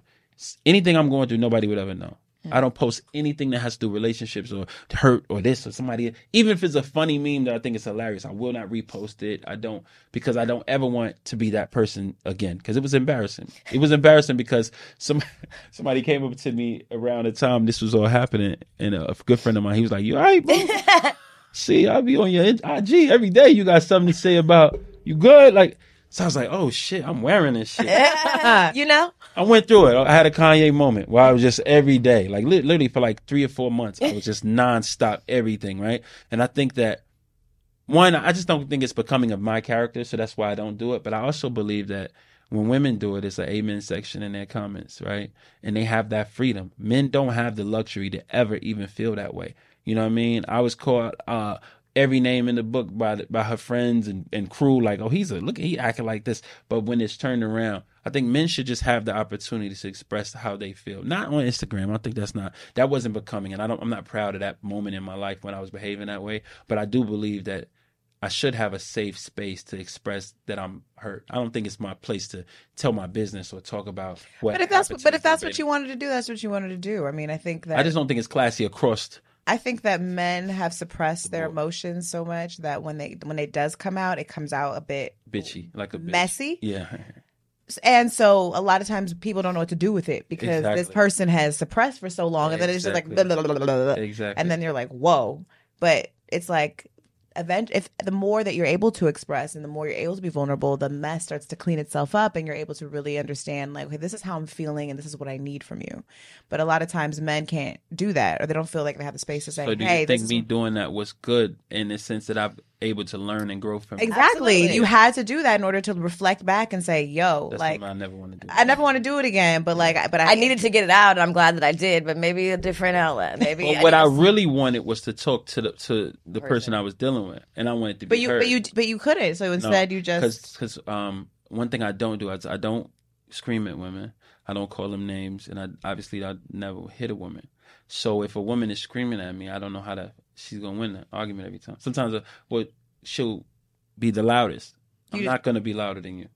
anything I'm going through, nobody would ever know. I don't post anything that has to do with relationships or hurt or this or somebody. Even if it's a funny meme that I think is hilarious, I will not repost it. I don't because I don't ever want to be that person again because it was embarrassing. It was embarrassing because some somebody came up to me around the time this was all happening, and a good friend of mine, he was like, "You all right, bro? See, I'll be on your IG every day. You got something to say about you good?" Like, so I was like, "Oh shit, I'm wearing this shit." you know? I went through it. I had a Kanye moment where I was just every day, like li- literally for like three or four months, I was just nonstop everything, right? And I think that one, I just don't think it's becoming of my character, so that's why I don't do it. But I also believe that when women do it, it's an amen section in their comments, right? And they have that freedom. Men don't have the luxury to ever even feel that way. You know what I mean? I was caught uh, every name in the book by the, by her friends and, and crew, like, oh, he's a look, he acting like this. But when it's turned around, I think men should just have the opportunity to express how they feel. Not on Instagram. I don't think that's not that wasn't becoming, and I don't. I'm not proud of that moment in my life when I was behaving that way. But I do believe that I should have a safe space to express that I'm hurt. I don't think it's my place to tell my business or talk about what. But if that's but if that's what you wanted to do, that's what you wanted to do. I mean, I think that I just don't think it's classy across. I think that men have suppressed their emotions so much that when they when it does come out, it comes out a bit bitchy, like a bitch. messy. Yeah, And so a lot of times people don't know what to do with it because this person has suppressed for so long and then it's just like blah, blah, blah, blah, blah. exactly. and then you're like, whoa. But it's like event if the more that you're able to express and the more you're able to be vulnerable, the mess starts to clean itself up and you're able to really understand like, okay, this is how I'm feeling and this is what I need from you. But a lot of times men can't do that or they don't feel like they have the space to say, so do hey, you this think me doing that was good in the sense that I'm able to learn and grow from? Exactly. Absolutely. You had to do that in order to reflect back and say, yo, That's like I never want to do. I never want to do it again, but like, I- but I, I needed to get it out, and I'm glad that I did, but maybe a different outlet. Maybe But what I really wanted was to talk to the to the person I was dealing with, and I wanted to be But you, heard. but you, but you couldn't. So instead, you just because um one thing I don't do is I don't scream at women. I don't call them names, and I obviously I never hit a woman. So if a woman is screaming at me, I don't know how to. She's gonna win the argument every time. Sometimes, uh, well, she'll be the loudest. I'm You- not gonna be louder than you.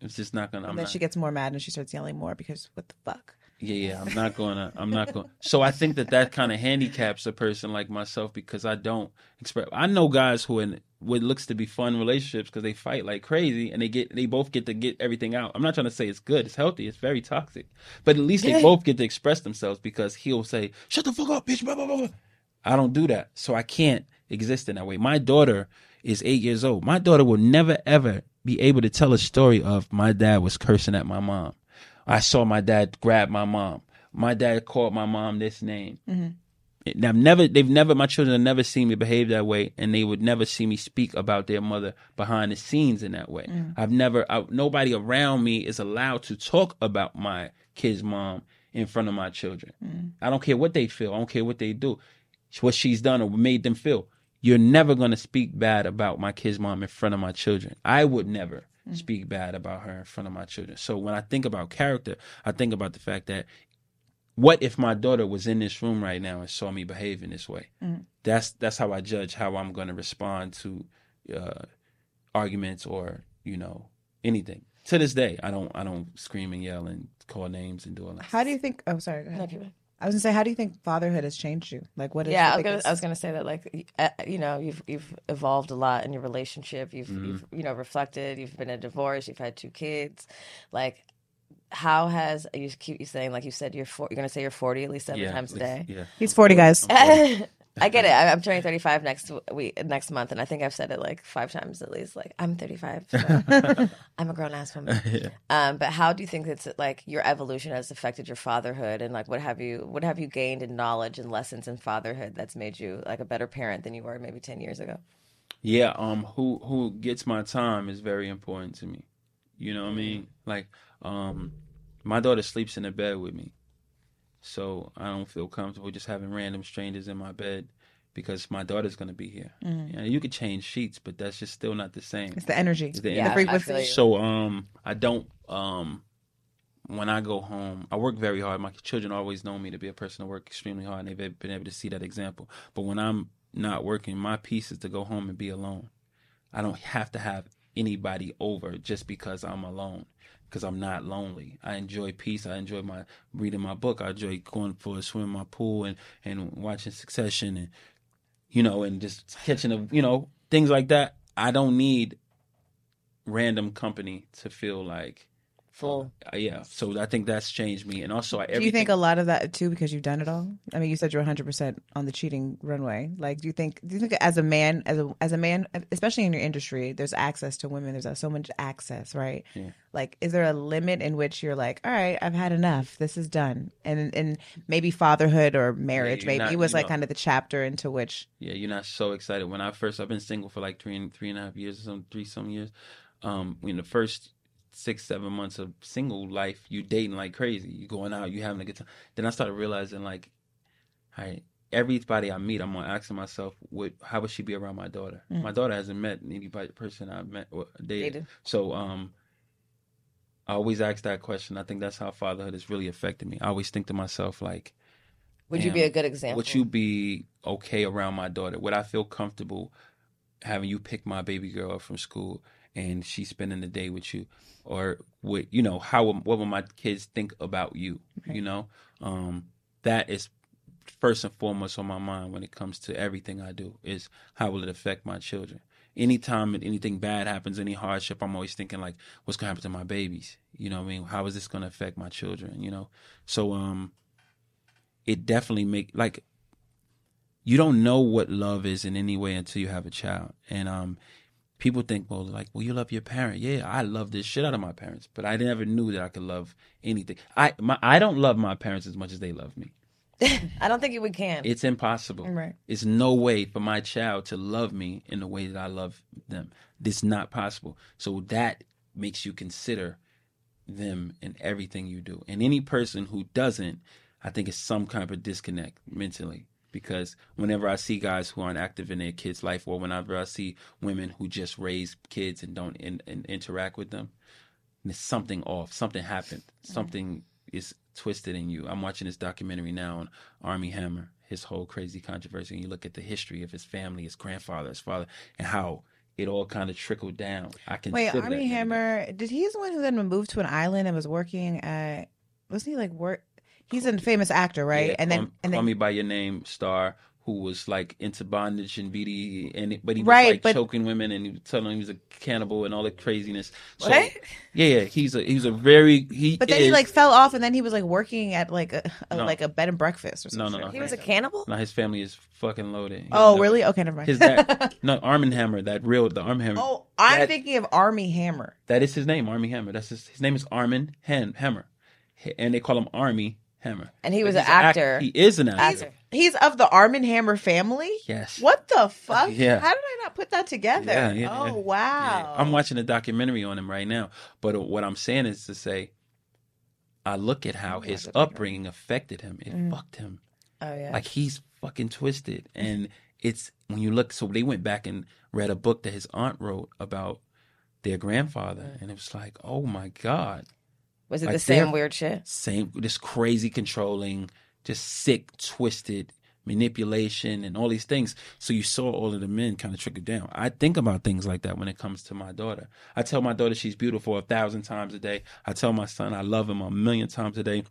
It's just not gonna. I'm then not. she gets more mad and she starts yelling more because what the fuck? Yeah, yeah, I'm not gonna. I'm not going. So I think that that kind of handicaps a person like myself because I don't express. I know guys who in what looks to be fun relationships because they fight like crazy and they get they both get to get everything out. I'm not trying to say it's good. It's healthy. It's very toxic, but at least they both get to express themselves because he'll say, "Shut the fuck up, bitch." Blah blah blah. blah." I don't do that, so I can't exist in that way. My daughter is eight years old. My daughter will never ever be able to tell a story of my dad was cursing at my mom. I saw my dad grab my mom. My dad called my mom this name. And I've never, they've never, my children have never seen me behave that way, and they would never see me speak about their mother behind the scenes in that way. Mm. I've never, I, nobody around me is allowed to talk about my kid's mom in front of my children. Mm. I don't care what they feel. I don't care what they do, what she's done or made them feel. You're never going to speak bad about my kid's mom in front of my children. I would never mm. speak bad about her in front of my children. So when I think about character, I think about the fact that what if my daughter was in this room right now and saw me behave in this way? That's that's how I judge how I'm going to respond to uh, arguments or you know anything. To this day, I don't I don't scream and yell and call names and do all that. How do you think? Oh, sorry. Go ahead. No, keep it. I was gonna say, how do you think fatherhood has changed you? Like, what is? yeah, I was, gonna, I was gonna say that like uh, you know you've you've evolved a lot in your relationship. You've Mm-hmm. you've you know reflected. You've been a divorce. You've had two kids. Like, how has you keep you saying like you said you're four, you're gonna say you're forty at least seven yeah, times a day. Yeah. He's forty, guys. I get it. I- I'm turning 35 next week, next month, and I think I've said it like five times at least. Like I'm 35, so I'm a grown ass woman. Um, but how do you think it's like your evolution has affected your fatherhood, and like what have you what have you gained in knowledge and lessons in fatherhood that's made you like a better parent than you were maybe 10 years ago? Yeah, um who who gets my time is very important to me. You know what I mean? Like um my daughter sleeps in the bed with me. So I don't feel comfortable just having random strangers in my bed because my daughter's going to be here. Yeah, you could change sheets, but that's just still not the same. It's the energy, It's the the Yeah, I frequency. So um I don't um when I go home, I work very hard. My children always know me to be a person who work extremely hard, and they've been able to see that example. But when I'm not working, my piece is to go home and be alone. I don't have to have anybody over just because I'm alone. Because I'm not lonely. I enjoy peace. I enjoy my reading my book. I enjoy going for a swim in my pool and and watching Succession and you know and just catching a you know things like that. I don't need random company to feel like Full. uh, yeah. So I think that's changed me, and also I. Do you think a lot of that too because you've done it all? I mean, you said you're 100 percent on the cheating runway. Like, do you think? Do you think as a man, as a as a man, especially in your industry, there's access to women. There's so much access, right? Yeah. Like, is there a limit in which you're like, all right, I've had enough. This is done. And and maybe fatherhood or marriage, you're maybe not- it was like know- kind of the chapter into which. Yeah, you're not so excited. When I first, I've been single for like three and three and a half years or some three some years. Um, in the first six seven months of single life, you dating like crazy. You going out, you having a good time. Then I started realizing like, I everybody I meet, I'm asking myself, what how would she be around my daughter? Mm. My daughter hasn't met anybody person I've met or dated. Dated. So um, I always ask that question. I think that's how fatherhood has really affected me. I always think to myself like. Would you be a good example? Would you be okay around my daughter? Would I feel comfortable having you pick my baby girl up from school and she's spending the day with you? Or would you know how what will my kids think about you? You know, um, that is first and foremost on my mind when it comes to everything I do. Is how will it affect my children? Anytime anything bad happens, any hardship, I'm always thinking like, what's gonna happen to my babies? You know, what I mean, how is this gonna affect my children? You know, so um, it definitely make like you don't know what love is in any way until you have a child. And um people think, well, like, well, you love your parent. Yeah, I love this shit out of my parents, but I never knew that I could love anything. I my I don't love my parents as much as they love me. I don't think you would can. It's impossible. Right. It's no way for my child to love me in the way that I love them. It's not possible. So that makes you consider them in everything you do. And any person who doesn't, I think it's some kind of a disconnect mentally. Because whenever I see guys who aren't active in their kids' life, or whenever I see women who just raise kids and don't in, and interact with them, there's something off. Something happened. Mm-hmm. Something is twisted in you. I'm watching this documentary now on Armie Hammer, his whole crazy controversy, and you look at the history of his family, his grandfather, his father, and how it all kind of trickled down. I can Wait, Armie Hammer, did he's the one who then moved to an island and was working at? Wasn't he like work? He's a famous actor, right? Yeah, and then call, and call me by your name star who was like into bondage and BD, and but he was Right, like but- choking women and he was telling them he was a cannibal and all the craziness. So What? yeah, yeah, he's a he's a very he. But then is, he like fell off, and then he was like working at like a, a No. like a bed and breakfast or No, something. no, no. no. he was a cannibal. Now his family is fucking loaded. He Oh, never- really? Okay, never mind. His dad, no, Arm and Hammer, that real, the Arm Hammer. oh, I'm That- thinking of Armie Hammer. That is his name, Armie Hammer. That's his, his name is Armin Han, Hammer, and they call him Armie Hammer. And he was an actor. He is an actor. Actor. He's of the Arm and Hammer family. Yes. What the fuck? Yeah. How did I not put that together? Yeah, yeah, oh yeah. wow. I'm watching a documentary on him right now. But what I'm saying is to say, I look at how his upbringing affected him. It Mm. fucked him. Oh yeah. Like he's fucking twisted. And it's when you look. So they went back and read a book that his aunt wrote about their grandfather, and it was like, oh my god. Was it like the same weird shit? same this crazy controlling just sick twisted manipulation and all these things. So you saw all of the men kind of trickle down. I think about things like that when it comes to my daughter. I tell my daughter she's beautiful a thousand times a day. I tell my son i love him a million times a day.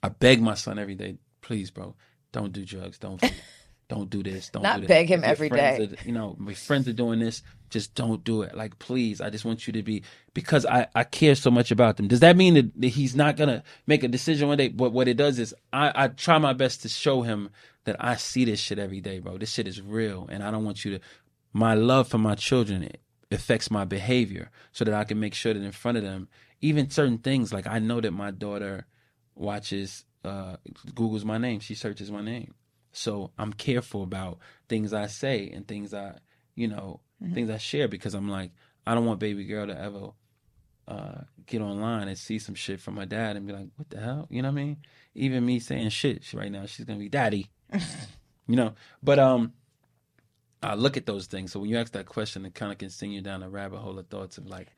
I beg my son every day please bro don't do drugs don't do don't do this don't Not do beg him every day. are- you know my friends are doing this just don't do it. Like please i just want you to be because i i care so much about them. Does that mean that, that he's not gonna make a decision one day? But what it does is i i try my best to show him that i see this shit every day bro. This shit is real and i don't want you to my love for my children affects my behavior so that i can make sure that in front of them even certain things like i know that my daughter watches uh googles my name. She searches my name so I'm careful about things I say and things I, you know, things I share because I'm like, I don't want baby girl to ever uh, get online and see some shit from my dad and be like, what the hell? You know what I mean? Even me saying shit right now, she's gonna be daddy. you know, but um, I look at those things. So when you ask that question, it kind of can send you down a rabbit hole of thoughts of like,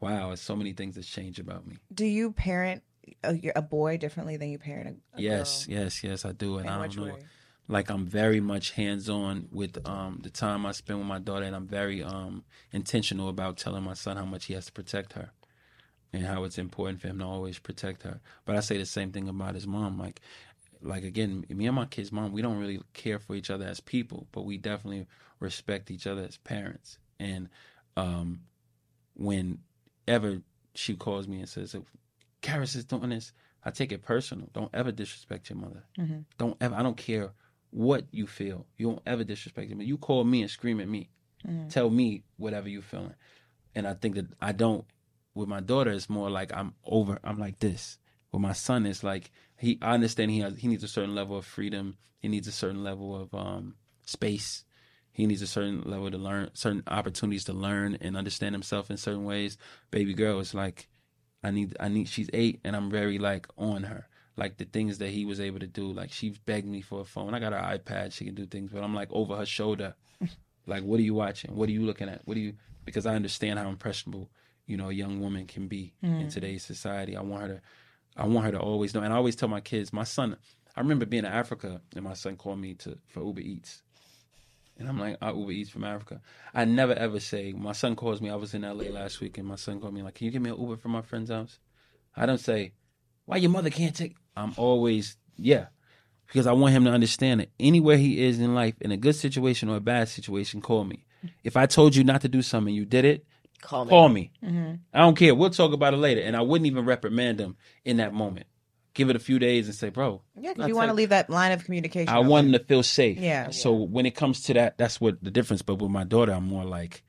wow, there's so many things that's changed about me. Do you parent a, a boy differently than you parent a, a yes, girl? yes, yes, I do, and In I don't know. way? Like I'm very much hands on with um the time I spend with my daughter and I'm very um intentional about telling my son how much he has to protect her. and how it's important for him to always protect her. But I say the same thing about his mom. Like, like again, me and my kid's mom, we don't really care for each other as people, but we definitely respect each other as parents. And um, whenever she calls me and says, "Karis is doing this," I take it personal. Don't ever disrespect your mother. Mm-hmm. Don't ever. I don't care what you feel. You don't ever disrespect me. You call me and scream at me. Mm-hmm. Tell me whatever you're feeling. And I think that I don't. With my daughter, it's more like I'm over. I'm like this. With my son, it's like he. I understand he has. He needs a certain level of freedom. He needs a certain level of um, space. He needs a certain level to learn, certain opportunities to learn and understand himself in certain ways. Baby girl is like, I need, I need. She's eight, and I'm very like on her. Like the things that he was able to do. Like she begged me for a phone. I got her iPad. She can do things, but I'm like over her shoulder. like, what are you watching? What are you looking at? What do you? Because I understand how impressionable you know a young woman can be in mm. today's society. I want her to, I want her to always know. And I always tell my kids. My son, I remember being in Africa, and my son called me to for Uber Eats. And I'm like, I Uber Eats from Africa. I never ever say, my son calls me. I was in LA last week and my son called me like, can you give me an Uber from my friend's house? I don't say, why your mother can't take. I'm always, yeah. Because I want him to understand that anywhere he is in life, in a good situation or a bad situation, call me. If I told you not to do something, you did it, Call me. call me. Mm-hmm. I don't care. We'll talk about it later. And I wouldn't even reprimand him in that moment. Give it a few days and say, bro. Yeah, 'cause not you want to leave that line of communication. I open. want him to feel safe. Yeah. So when it comes to that, that's what the difference. But with my daughter, I'm more like,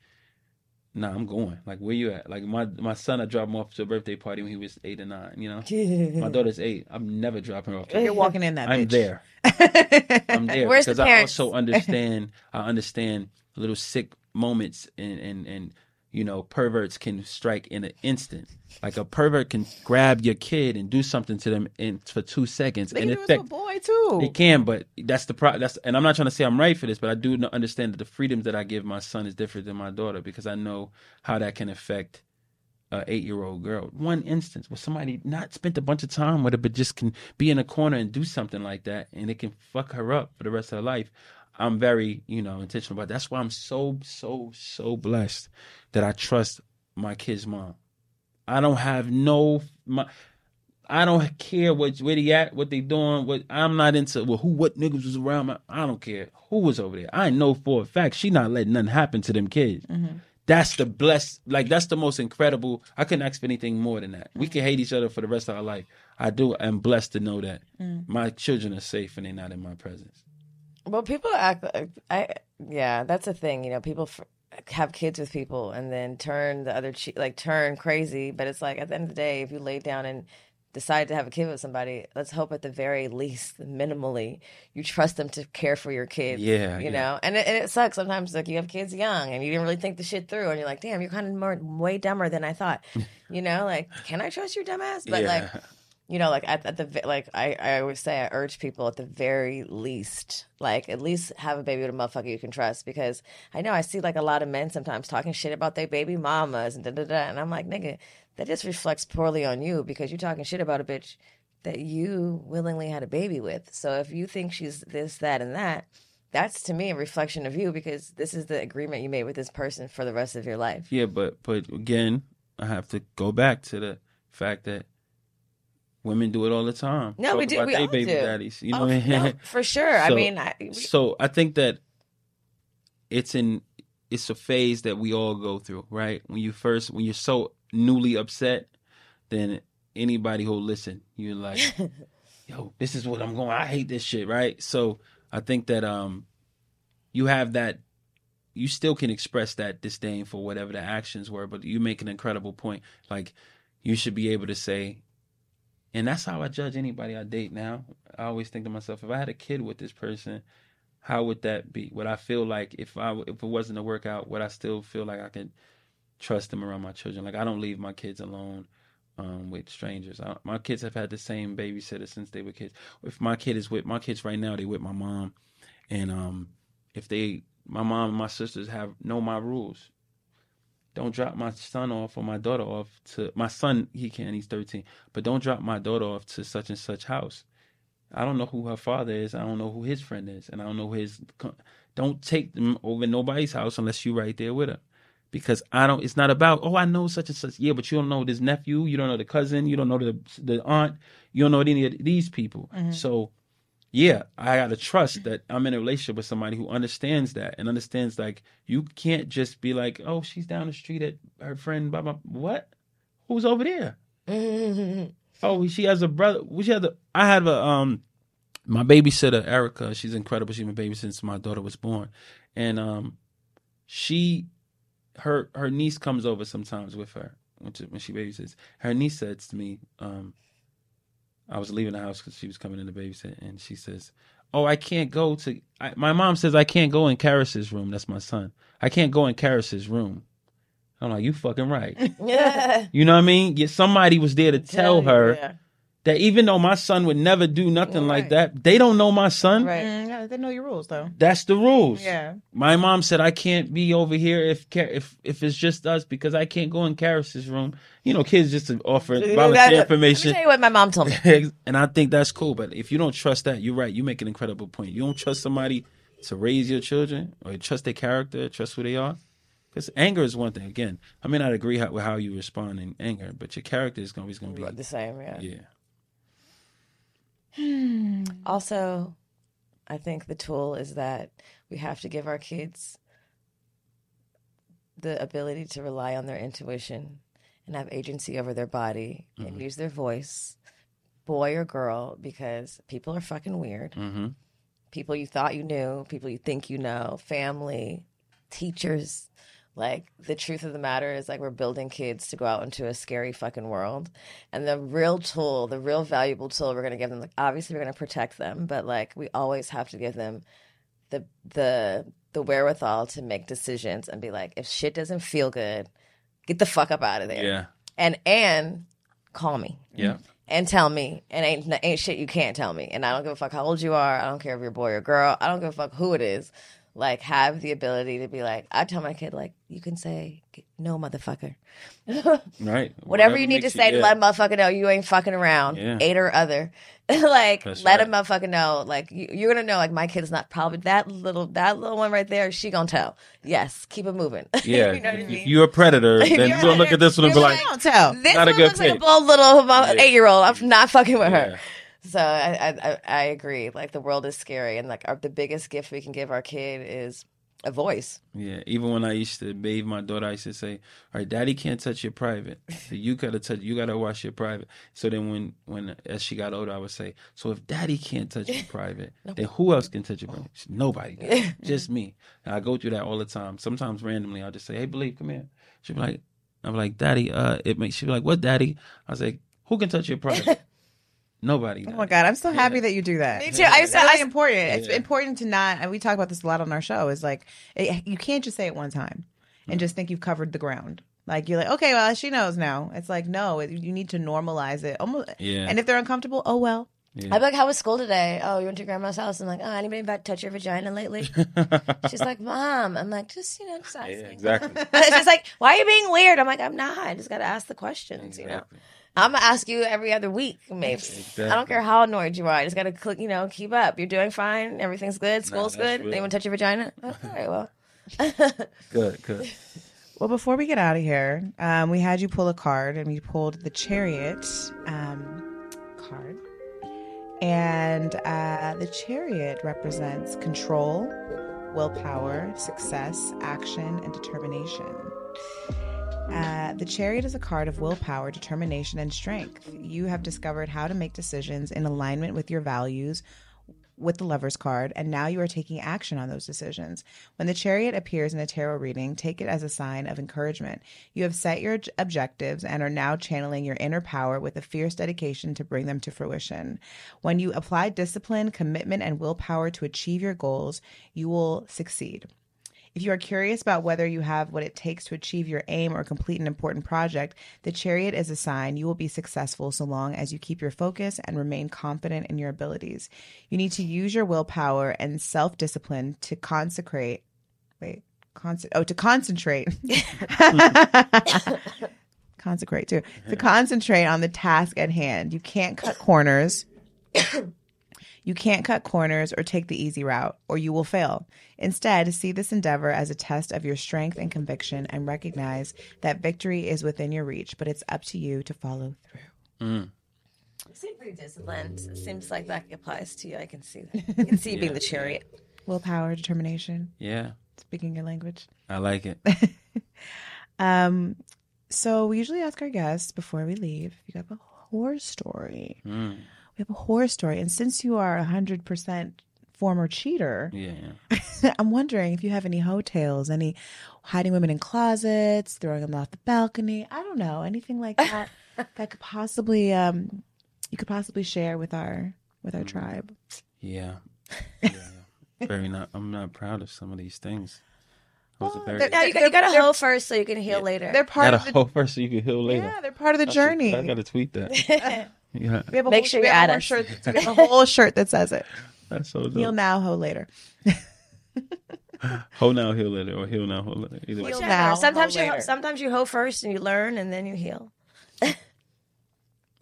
nah, I'm going. Like, where you at? Like my my son, I dropped him off to a birthday party when he was eight or nine. You know, my daughter's eight. I'm never dropping her off. To You're walking in that. I'm bitch. there. I'm there Where's the because I also understand. I understand little sick moments and and and you know perverts can strike in an instant. Like a pervert can grab your kid and do something to them in for two seconds They and can do it to a boy too. it can, but that's the pro. That's and I'm not trying to say I'm right for this, but I do understand that the freedoms that I give my son is different than my daughter because I know how that can affect a eight year old girl. One instance where somebody not spent a bunch of time with her, but just can be in a corner and do something like that, and it can fuck her up for the rest of her life. I'm very, you know, intentional about. That. That's why I'm so, so, so blessed that I trust my kid's mom. I don't have no my. I don't care what where they at, what they doing. What I'm not into. Well, who, what niggas was around? My, I don't care who was over there. I know for a fact she not letting nothing happen to them kids. Mm-hmm. That's the blessed. Like that's the most incredible. I couldn't ask for anything more than that. We can hate each other for the rest of our life. I do. I'm blessed to know that mm. my children are safe and they're not in my presence. Well, people act. like- I yeah, that's a thing. You know, people f- have kids with people and then turn the other cheek, like turn crazy. But it's like at the end of the day, if you lay down and decide to have a kid with somebody, let's hope at the very least, minimally, you trust them to care for your kids. Yeah, you yeah. know, and it, and it sucks sometimes. Like you have kids young and you didn't really think the shit through, and you're like, damn, you're kind of more way dumber than I thought. you know, like can I trust your dumbass? But yeah. like you know, like at, at the like I, I always say, I urge people at the very least, like at least have a baby with a motherfucker you can trust because I know I see like a lot of men sometimes talking shit about their baby mamas and da da da, and I'm like, nigga, that just reflects poorly on you because you're talking shit about a bitch that you willingly had a baby with. So if you think she's this, that, and that. That's to me a reflection of you because this is the agreement you made with this person for the rest of your life. Yeah, but but again, I have to go back to the fact that women do it all the time. No, Talk we do. We they all baby do. daddies. You know, Oh, what I mean? no, for sure. I mean, I, we- so I think that it's in it's a phase that we all go through, right? When you first when you're so newly upset, then anybody who'll listen, you're like, yo, this is what I'm going. I hate this shit, right? So I think that um you have that you still can express that disdain for whatever the actions were, but you make an incredible point. Like you should be able to say, and that's how I judge anybody I date now. I always think to myself, if I had a kid with this person, how would that be? Would I feel like if I if it wasn't a workout, would I still feel like I could trust them around my children? Like I don't leave my kids alone um, with strangers. I, my kids have had the same babysitter since they were kids. If my kid is with my kids right now, they with my mom, and um, if they my mom and my sisters have know my rules. Don't drop my son off or my daughter off to my son. He can. He's thirteen. But don't drop my daughter off to such and such house. I don't know who her father is. I don't know who his friend is, and I don't know his. Don't take them over nobody's house unless you're right there with her, because I don't. It's not about oh I know such and such. Yeah, but you don't know this nephew. You don't know the cousin. You don't know the the aunt. You don't know any of these people. Mm-hmm. So yeah, I gotta trust that I'm in a relationship with somebody who understands that and understands like you can't just be like, oh, she's down the street at her friend. Blah blah. What? Who's over there? Oh, she has a brother. She has a. I have a um, my babysitter Erica. She's incredible. She's been babysitting since my daughter was born, and um, she, her her niece comes over sometimes with her when she, when she babysits. Her niece says to me, um, I was leaving the house because she was coming in to babysit, and she says, "Oh, I can't go to." I, my mom says I can't go in Karis's room. That's my son. I can't go in Karis's room. I'm like, you fucking right. yeah. You know what I mean? Yeah, somebody was there to tell her Yeah. That even though my son would never do nothing like Right. that, they don't know my son. Right. Mm, yeah, they know your rules though. That's the rules. Yeah. My mom said I can't be over here if if if it's just us because I can't go in Karis's room. You know, kids just to offer Let me information. tell you what my mom told me. and I think that's cool. But if you don't trust that, you're right. You make an incredible point. You don't trust somebody to raise your children or trust their character, trust who they are. Because anger is one thing. Again, I may not agree how, with how you respond in anger, but your character is always going to be the same, yeah. yeah. Also, I think the tool is that we have to give our kids the ability to rely on their intuition and have agency over their body and use their voice, boy or girl, because people are fucking weird. Mm-hmm. People you thought you knew, people you think you know, family, teachers. Like the truth of the matter is like we're building kids to go out into a scary fucking world. And the real tool, the real valuable tool we're gonna give them, like obviously we're gonna protect them, but like we always have to give them the the the wherewithal to make decisions and be like, if shit doesn't feel good, get the fuck up out of there. Yeah. And and call me Yeah. and tell me, and ain't ain't shit you can't tell me. And I don't give a fuck how old you are. I don't care if you're a boy or girl. I don't give a fuck who it is. Like, have the ability to be like, I tell my kid, like, you can say no, motherfucker. Right. Whatever you need to say to yeah. let a motherfucker know you ain't fucking around, Yeah. eight or other. like, That's let a motherfucker know. Like, you, you're gonna know. Like, my kid's not probably that little, that little one right there. She gonna tell. Yes, keep it moving. Yeah. you know I mean? you're a predator, then you're you're gonna look at this one and be you're like, Don't tell. This Not a one good looks like a bold little Yeah. eight year old. I'm not fucking with her. So I, I I- agree. Like the world is scary, and like our, the biggest gift we can give our kid is a voice. Yeah, even when I used to bathe my daughter, I used to say, "All right, daddy can't touch your private. So you gotta touch. You gotta wash your private." So then, when when as she got older, I would say, "So if daddy can't touch your private, then who else can touch your private? Nobody, does. just me." And I go through that all the time. Sometimes randomly, I'll just say, "Hey, believe, come here." She'll be like, "I'm like, daddy." Uh, it makes She'd be like, "What, daddy?" I was like, "Who can touch your private?" Nobody. Oh my god, I'm so happy that you do that. Me too. I It's said- really I- important. It's important to not, and we talk about this a lot on our show. Is like it, you can't just say it one time and mm. just think you've covered the ground. Like you're like, okay, well, she knows now. It's like no, it, you need to normalize it. Almost, Yeah. And if they're uncomfortable, oh well. Yeah. I'd be like, "How was school today? Oh, you went to grandma's house." I'm like, "Oh, anybody about to touch your vagina lately?" She's like, "Mom." I'm like, "Just you know, just asking." yeah, exactly. it's just like, "Why are you being weird?" I'm like, "I'm not. I just got to ask the questions." You know. Exactly. I'm gonna ask you every other week, maybe. I don't care how annoyed you are. I just gotta click, you know, keep up. You're doing fine. Everything's good. School's that's good. real. They want to touch your vagina. Okay, all right, well, Good, good. Well, before we get out of here, um, we had you pull a card, and we pulled the Chariot um, card. And uh, the Chariot represents control, willpower, success, action, and determination. Uh, the Chariot is a card of willpower, determination, and strength. You have discovered how to make decisions in alignment with your values with the Lover's card, and now you are taking action on those decisions. When the chariot appears in a tarot reading, take it as a sign of encouragement. You have set your objectives and are now channeling your inner power with a fierce dedication to bring them to fruition. When you apply discipline, commitment, and willpower to achieve your goals, you will succeed. If you are curious about whether you have what it takes to achieve your aim or complete an important project, the chariot is a sign you will be successful so long as you keep your focus and remain confident in your abilities. You need to use your willpower and self discipline to consecrate. Wait, conce- oh, to concentrate. consecrate too. To concentrate on the task at hand. You can't cut corners. You can't cut corners or take the easy route, or you will fail. Instead, see this endeavor as a test of your strength and conviction and recognize that victory is within your reach, but it's up to you to follow through. You seem pretty disciplined. It seems like that applies to you. I can see that. I can see you being the chariot. Willpower, determination, Yeah, speaking your language. I like it. Um, so we usually ask our guests before we leave if you have a horror story. Mm, We have a horror story, and since you are a hundred percent former cheater, yeah, yeah. I'm wondering if you have any hoe tales, any hiding women in closets, throwing them off the balcony. I don't know anything like that that could possibly um you could possibly share with our with our tribe. Yeah. yeah. Very not. I'm not proud of some of these things. I was a very. they're- you got, you got to hoe first so you can heal later. They're part Got of the whole first so you can heal later. yeah, they're part of the I should- journey. I gotta tweet that. Yeah, we have a Make whole, sure you have add a whole us. shirt. We have a whole shirt that says it. that's so Heal dope. now, hoe later. Hoe now, heal later, or heal now, heal later. Either way. Heal Whichever. now, sometimes hoe you later. sometimes you hoe first and you learn and then you heal.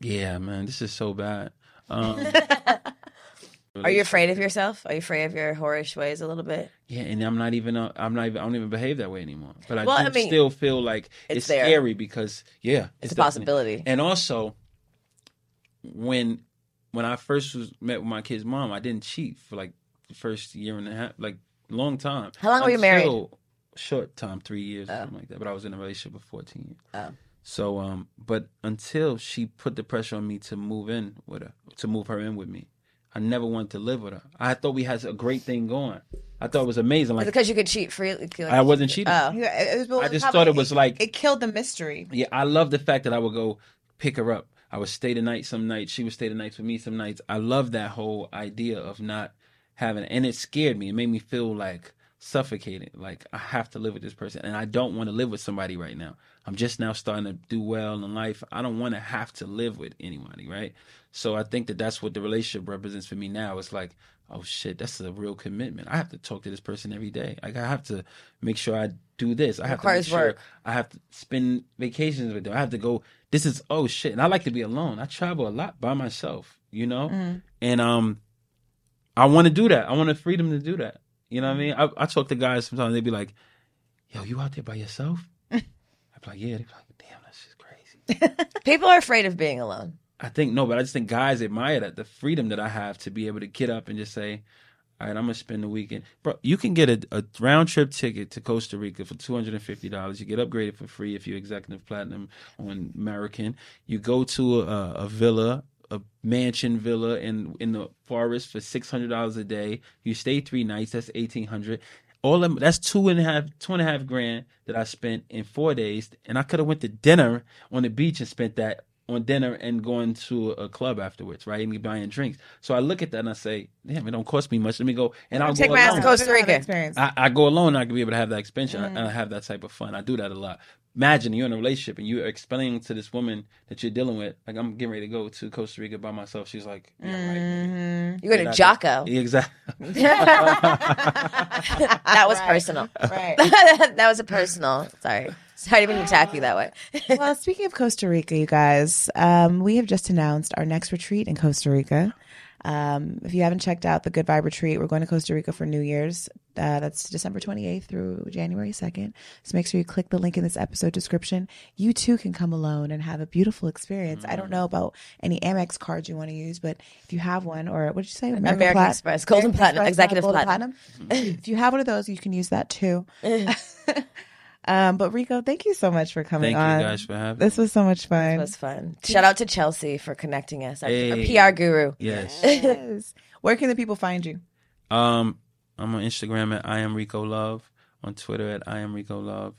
Yeah, man, this is so bad. Um, Are you afraid of yourself? Are you afraid of your whorish ways a little bit? Yeah, and I'm not even. Uh, I'm not. Even, I don't even behave that way anymore. But I Well, do I mean, still feel like it's, it's scary because yeah, It's a possibility. And also, when when I first was met with my kid's mom, I didn't cheat for like the first year and a half, like long time. How long were you married? Short time, three years, or Oh. something like that. But I was in a relationship for 14 years. Oh. So, um, but until she put the pressure on me to move in with her, to move her in with me, I never wanted to live with her. I thought we had a great thing going. I thought it was amazing. Like because you could cheat freely? I wasn't cheating. Oh. Was- well, I just probably- thought it was like it killed the mystery. yeah, I love the fact that I would go pick her up. I would stay the night some nights. She would stay the nights with me some nights. I love that whole idea of not having, and it scared me. It made me feel like suffocated. Like I have to live with this person, and I don't want to live with somebody right now. I'm just now starting to do well in life. I don't want to have to live with anybody, right? So I think that that's what the relationship represents for me now. It's like, oh shit, that's a real commitment. I have to talk to this person every day. Like I have to make sure I do this. I have to make sure work. I have to spend vacations with them. I have to go. This is oh shit, and I like to be alone. I travel a lot by myself, you know, and um, I want to do that. I want the freedom to do that. You know what I mean? I, I talk to guys sometimes. They'd be like, "Yo, you out there by yourself?" I'd be like, "Yeah." They'd be like, "Damn, that's just crazy." People are afraid of being alone. I think no, but I just think guys admire that the freedom that I have to be able to get up and just say, "All right, I'm gonna spend the weekend." Bro, you can get a, a round trip ticket to Costa Rica for two hundred and fifty dollars. You get upgraded for free if you're executive platinum on American. You go to a, a villa. A mansion villa in in the forest for six hundred dollars a day. You stay three nights. That's eighteen hundred. All that's two and a half, two and a half grand that I spent in four days, and I could have went to dinner on the beach and spent that on dinner and going to a club afterwards, right? And me buying drinks. So I look at that and I say, damn, it don't cost me much. Let me go and I'll Take go my ass to. Costa I've never had Rica. Experience. I, I go alone. I can be able to have that expansion and mm. I have that type of fun. I do that a lot. Imagine you're in a relationship and you're explaining to this woman that you're dealing with, like I'm getting ready to go to Costa Rica by myself. She's like, yeah, right. Mm-hmm. You're going to Jaco. Exactly. that was personal. right. that was a personal. Sorry. Sorry to even attack you that way. well, speaking of Costa Rica, you guys, um, we have just announced our next retreat in Costa Rica. Um, if you haven't checked out the Good Vibe retreat, we're going to Costa Rica for New Year's. Uh, that's December 28th through January 2nd. So make sure you click the link in this episode description. You too can come alone and have a beautiful experience. I don't know about any Amex cards you want to use, but if you have one, or what did you say? American Plat- Express, Golden Platinum, Executive Golden Platinum. if you have one of those, you can use that too. um, but Rico, thank you so much for coming on. Thank on. you guys for having me. This was so much fun. It was fun. Shout out to Chelsea for connecting us, our, our Hey. PR guru. Yes. Yes. Where can the people find you? Um, I'm on Instagram at I am Rico Love, on Twitter at I am Rico Love,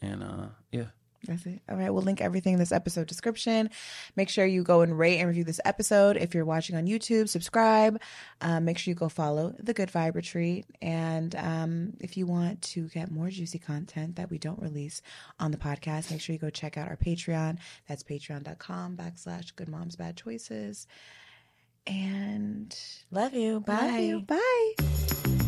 and uh, yeah. That's it. All right. We'll link everything in this episode description. Make sure you go and rate and review this episode. If you're watching on YouTube, subscribe. Um, make sure you go follow the Good Vibe Retreat. And um, if you want to get more juicy content that we don't release on the podcast, make sure you go check out our Patreon. That's patreon.com backslash good moms bad choices. And Love you. Bye. love you. Bye.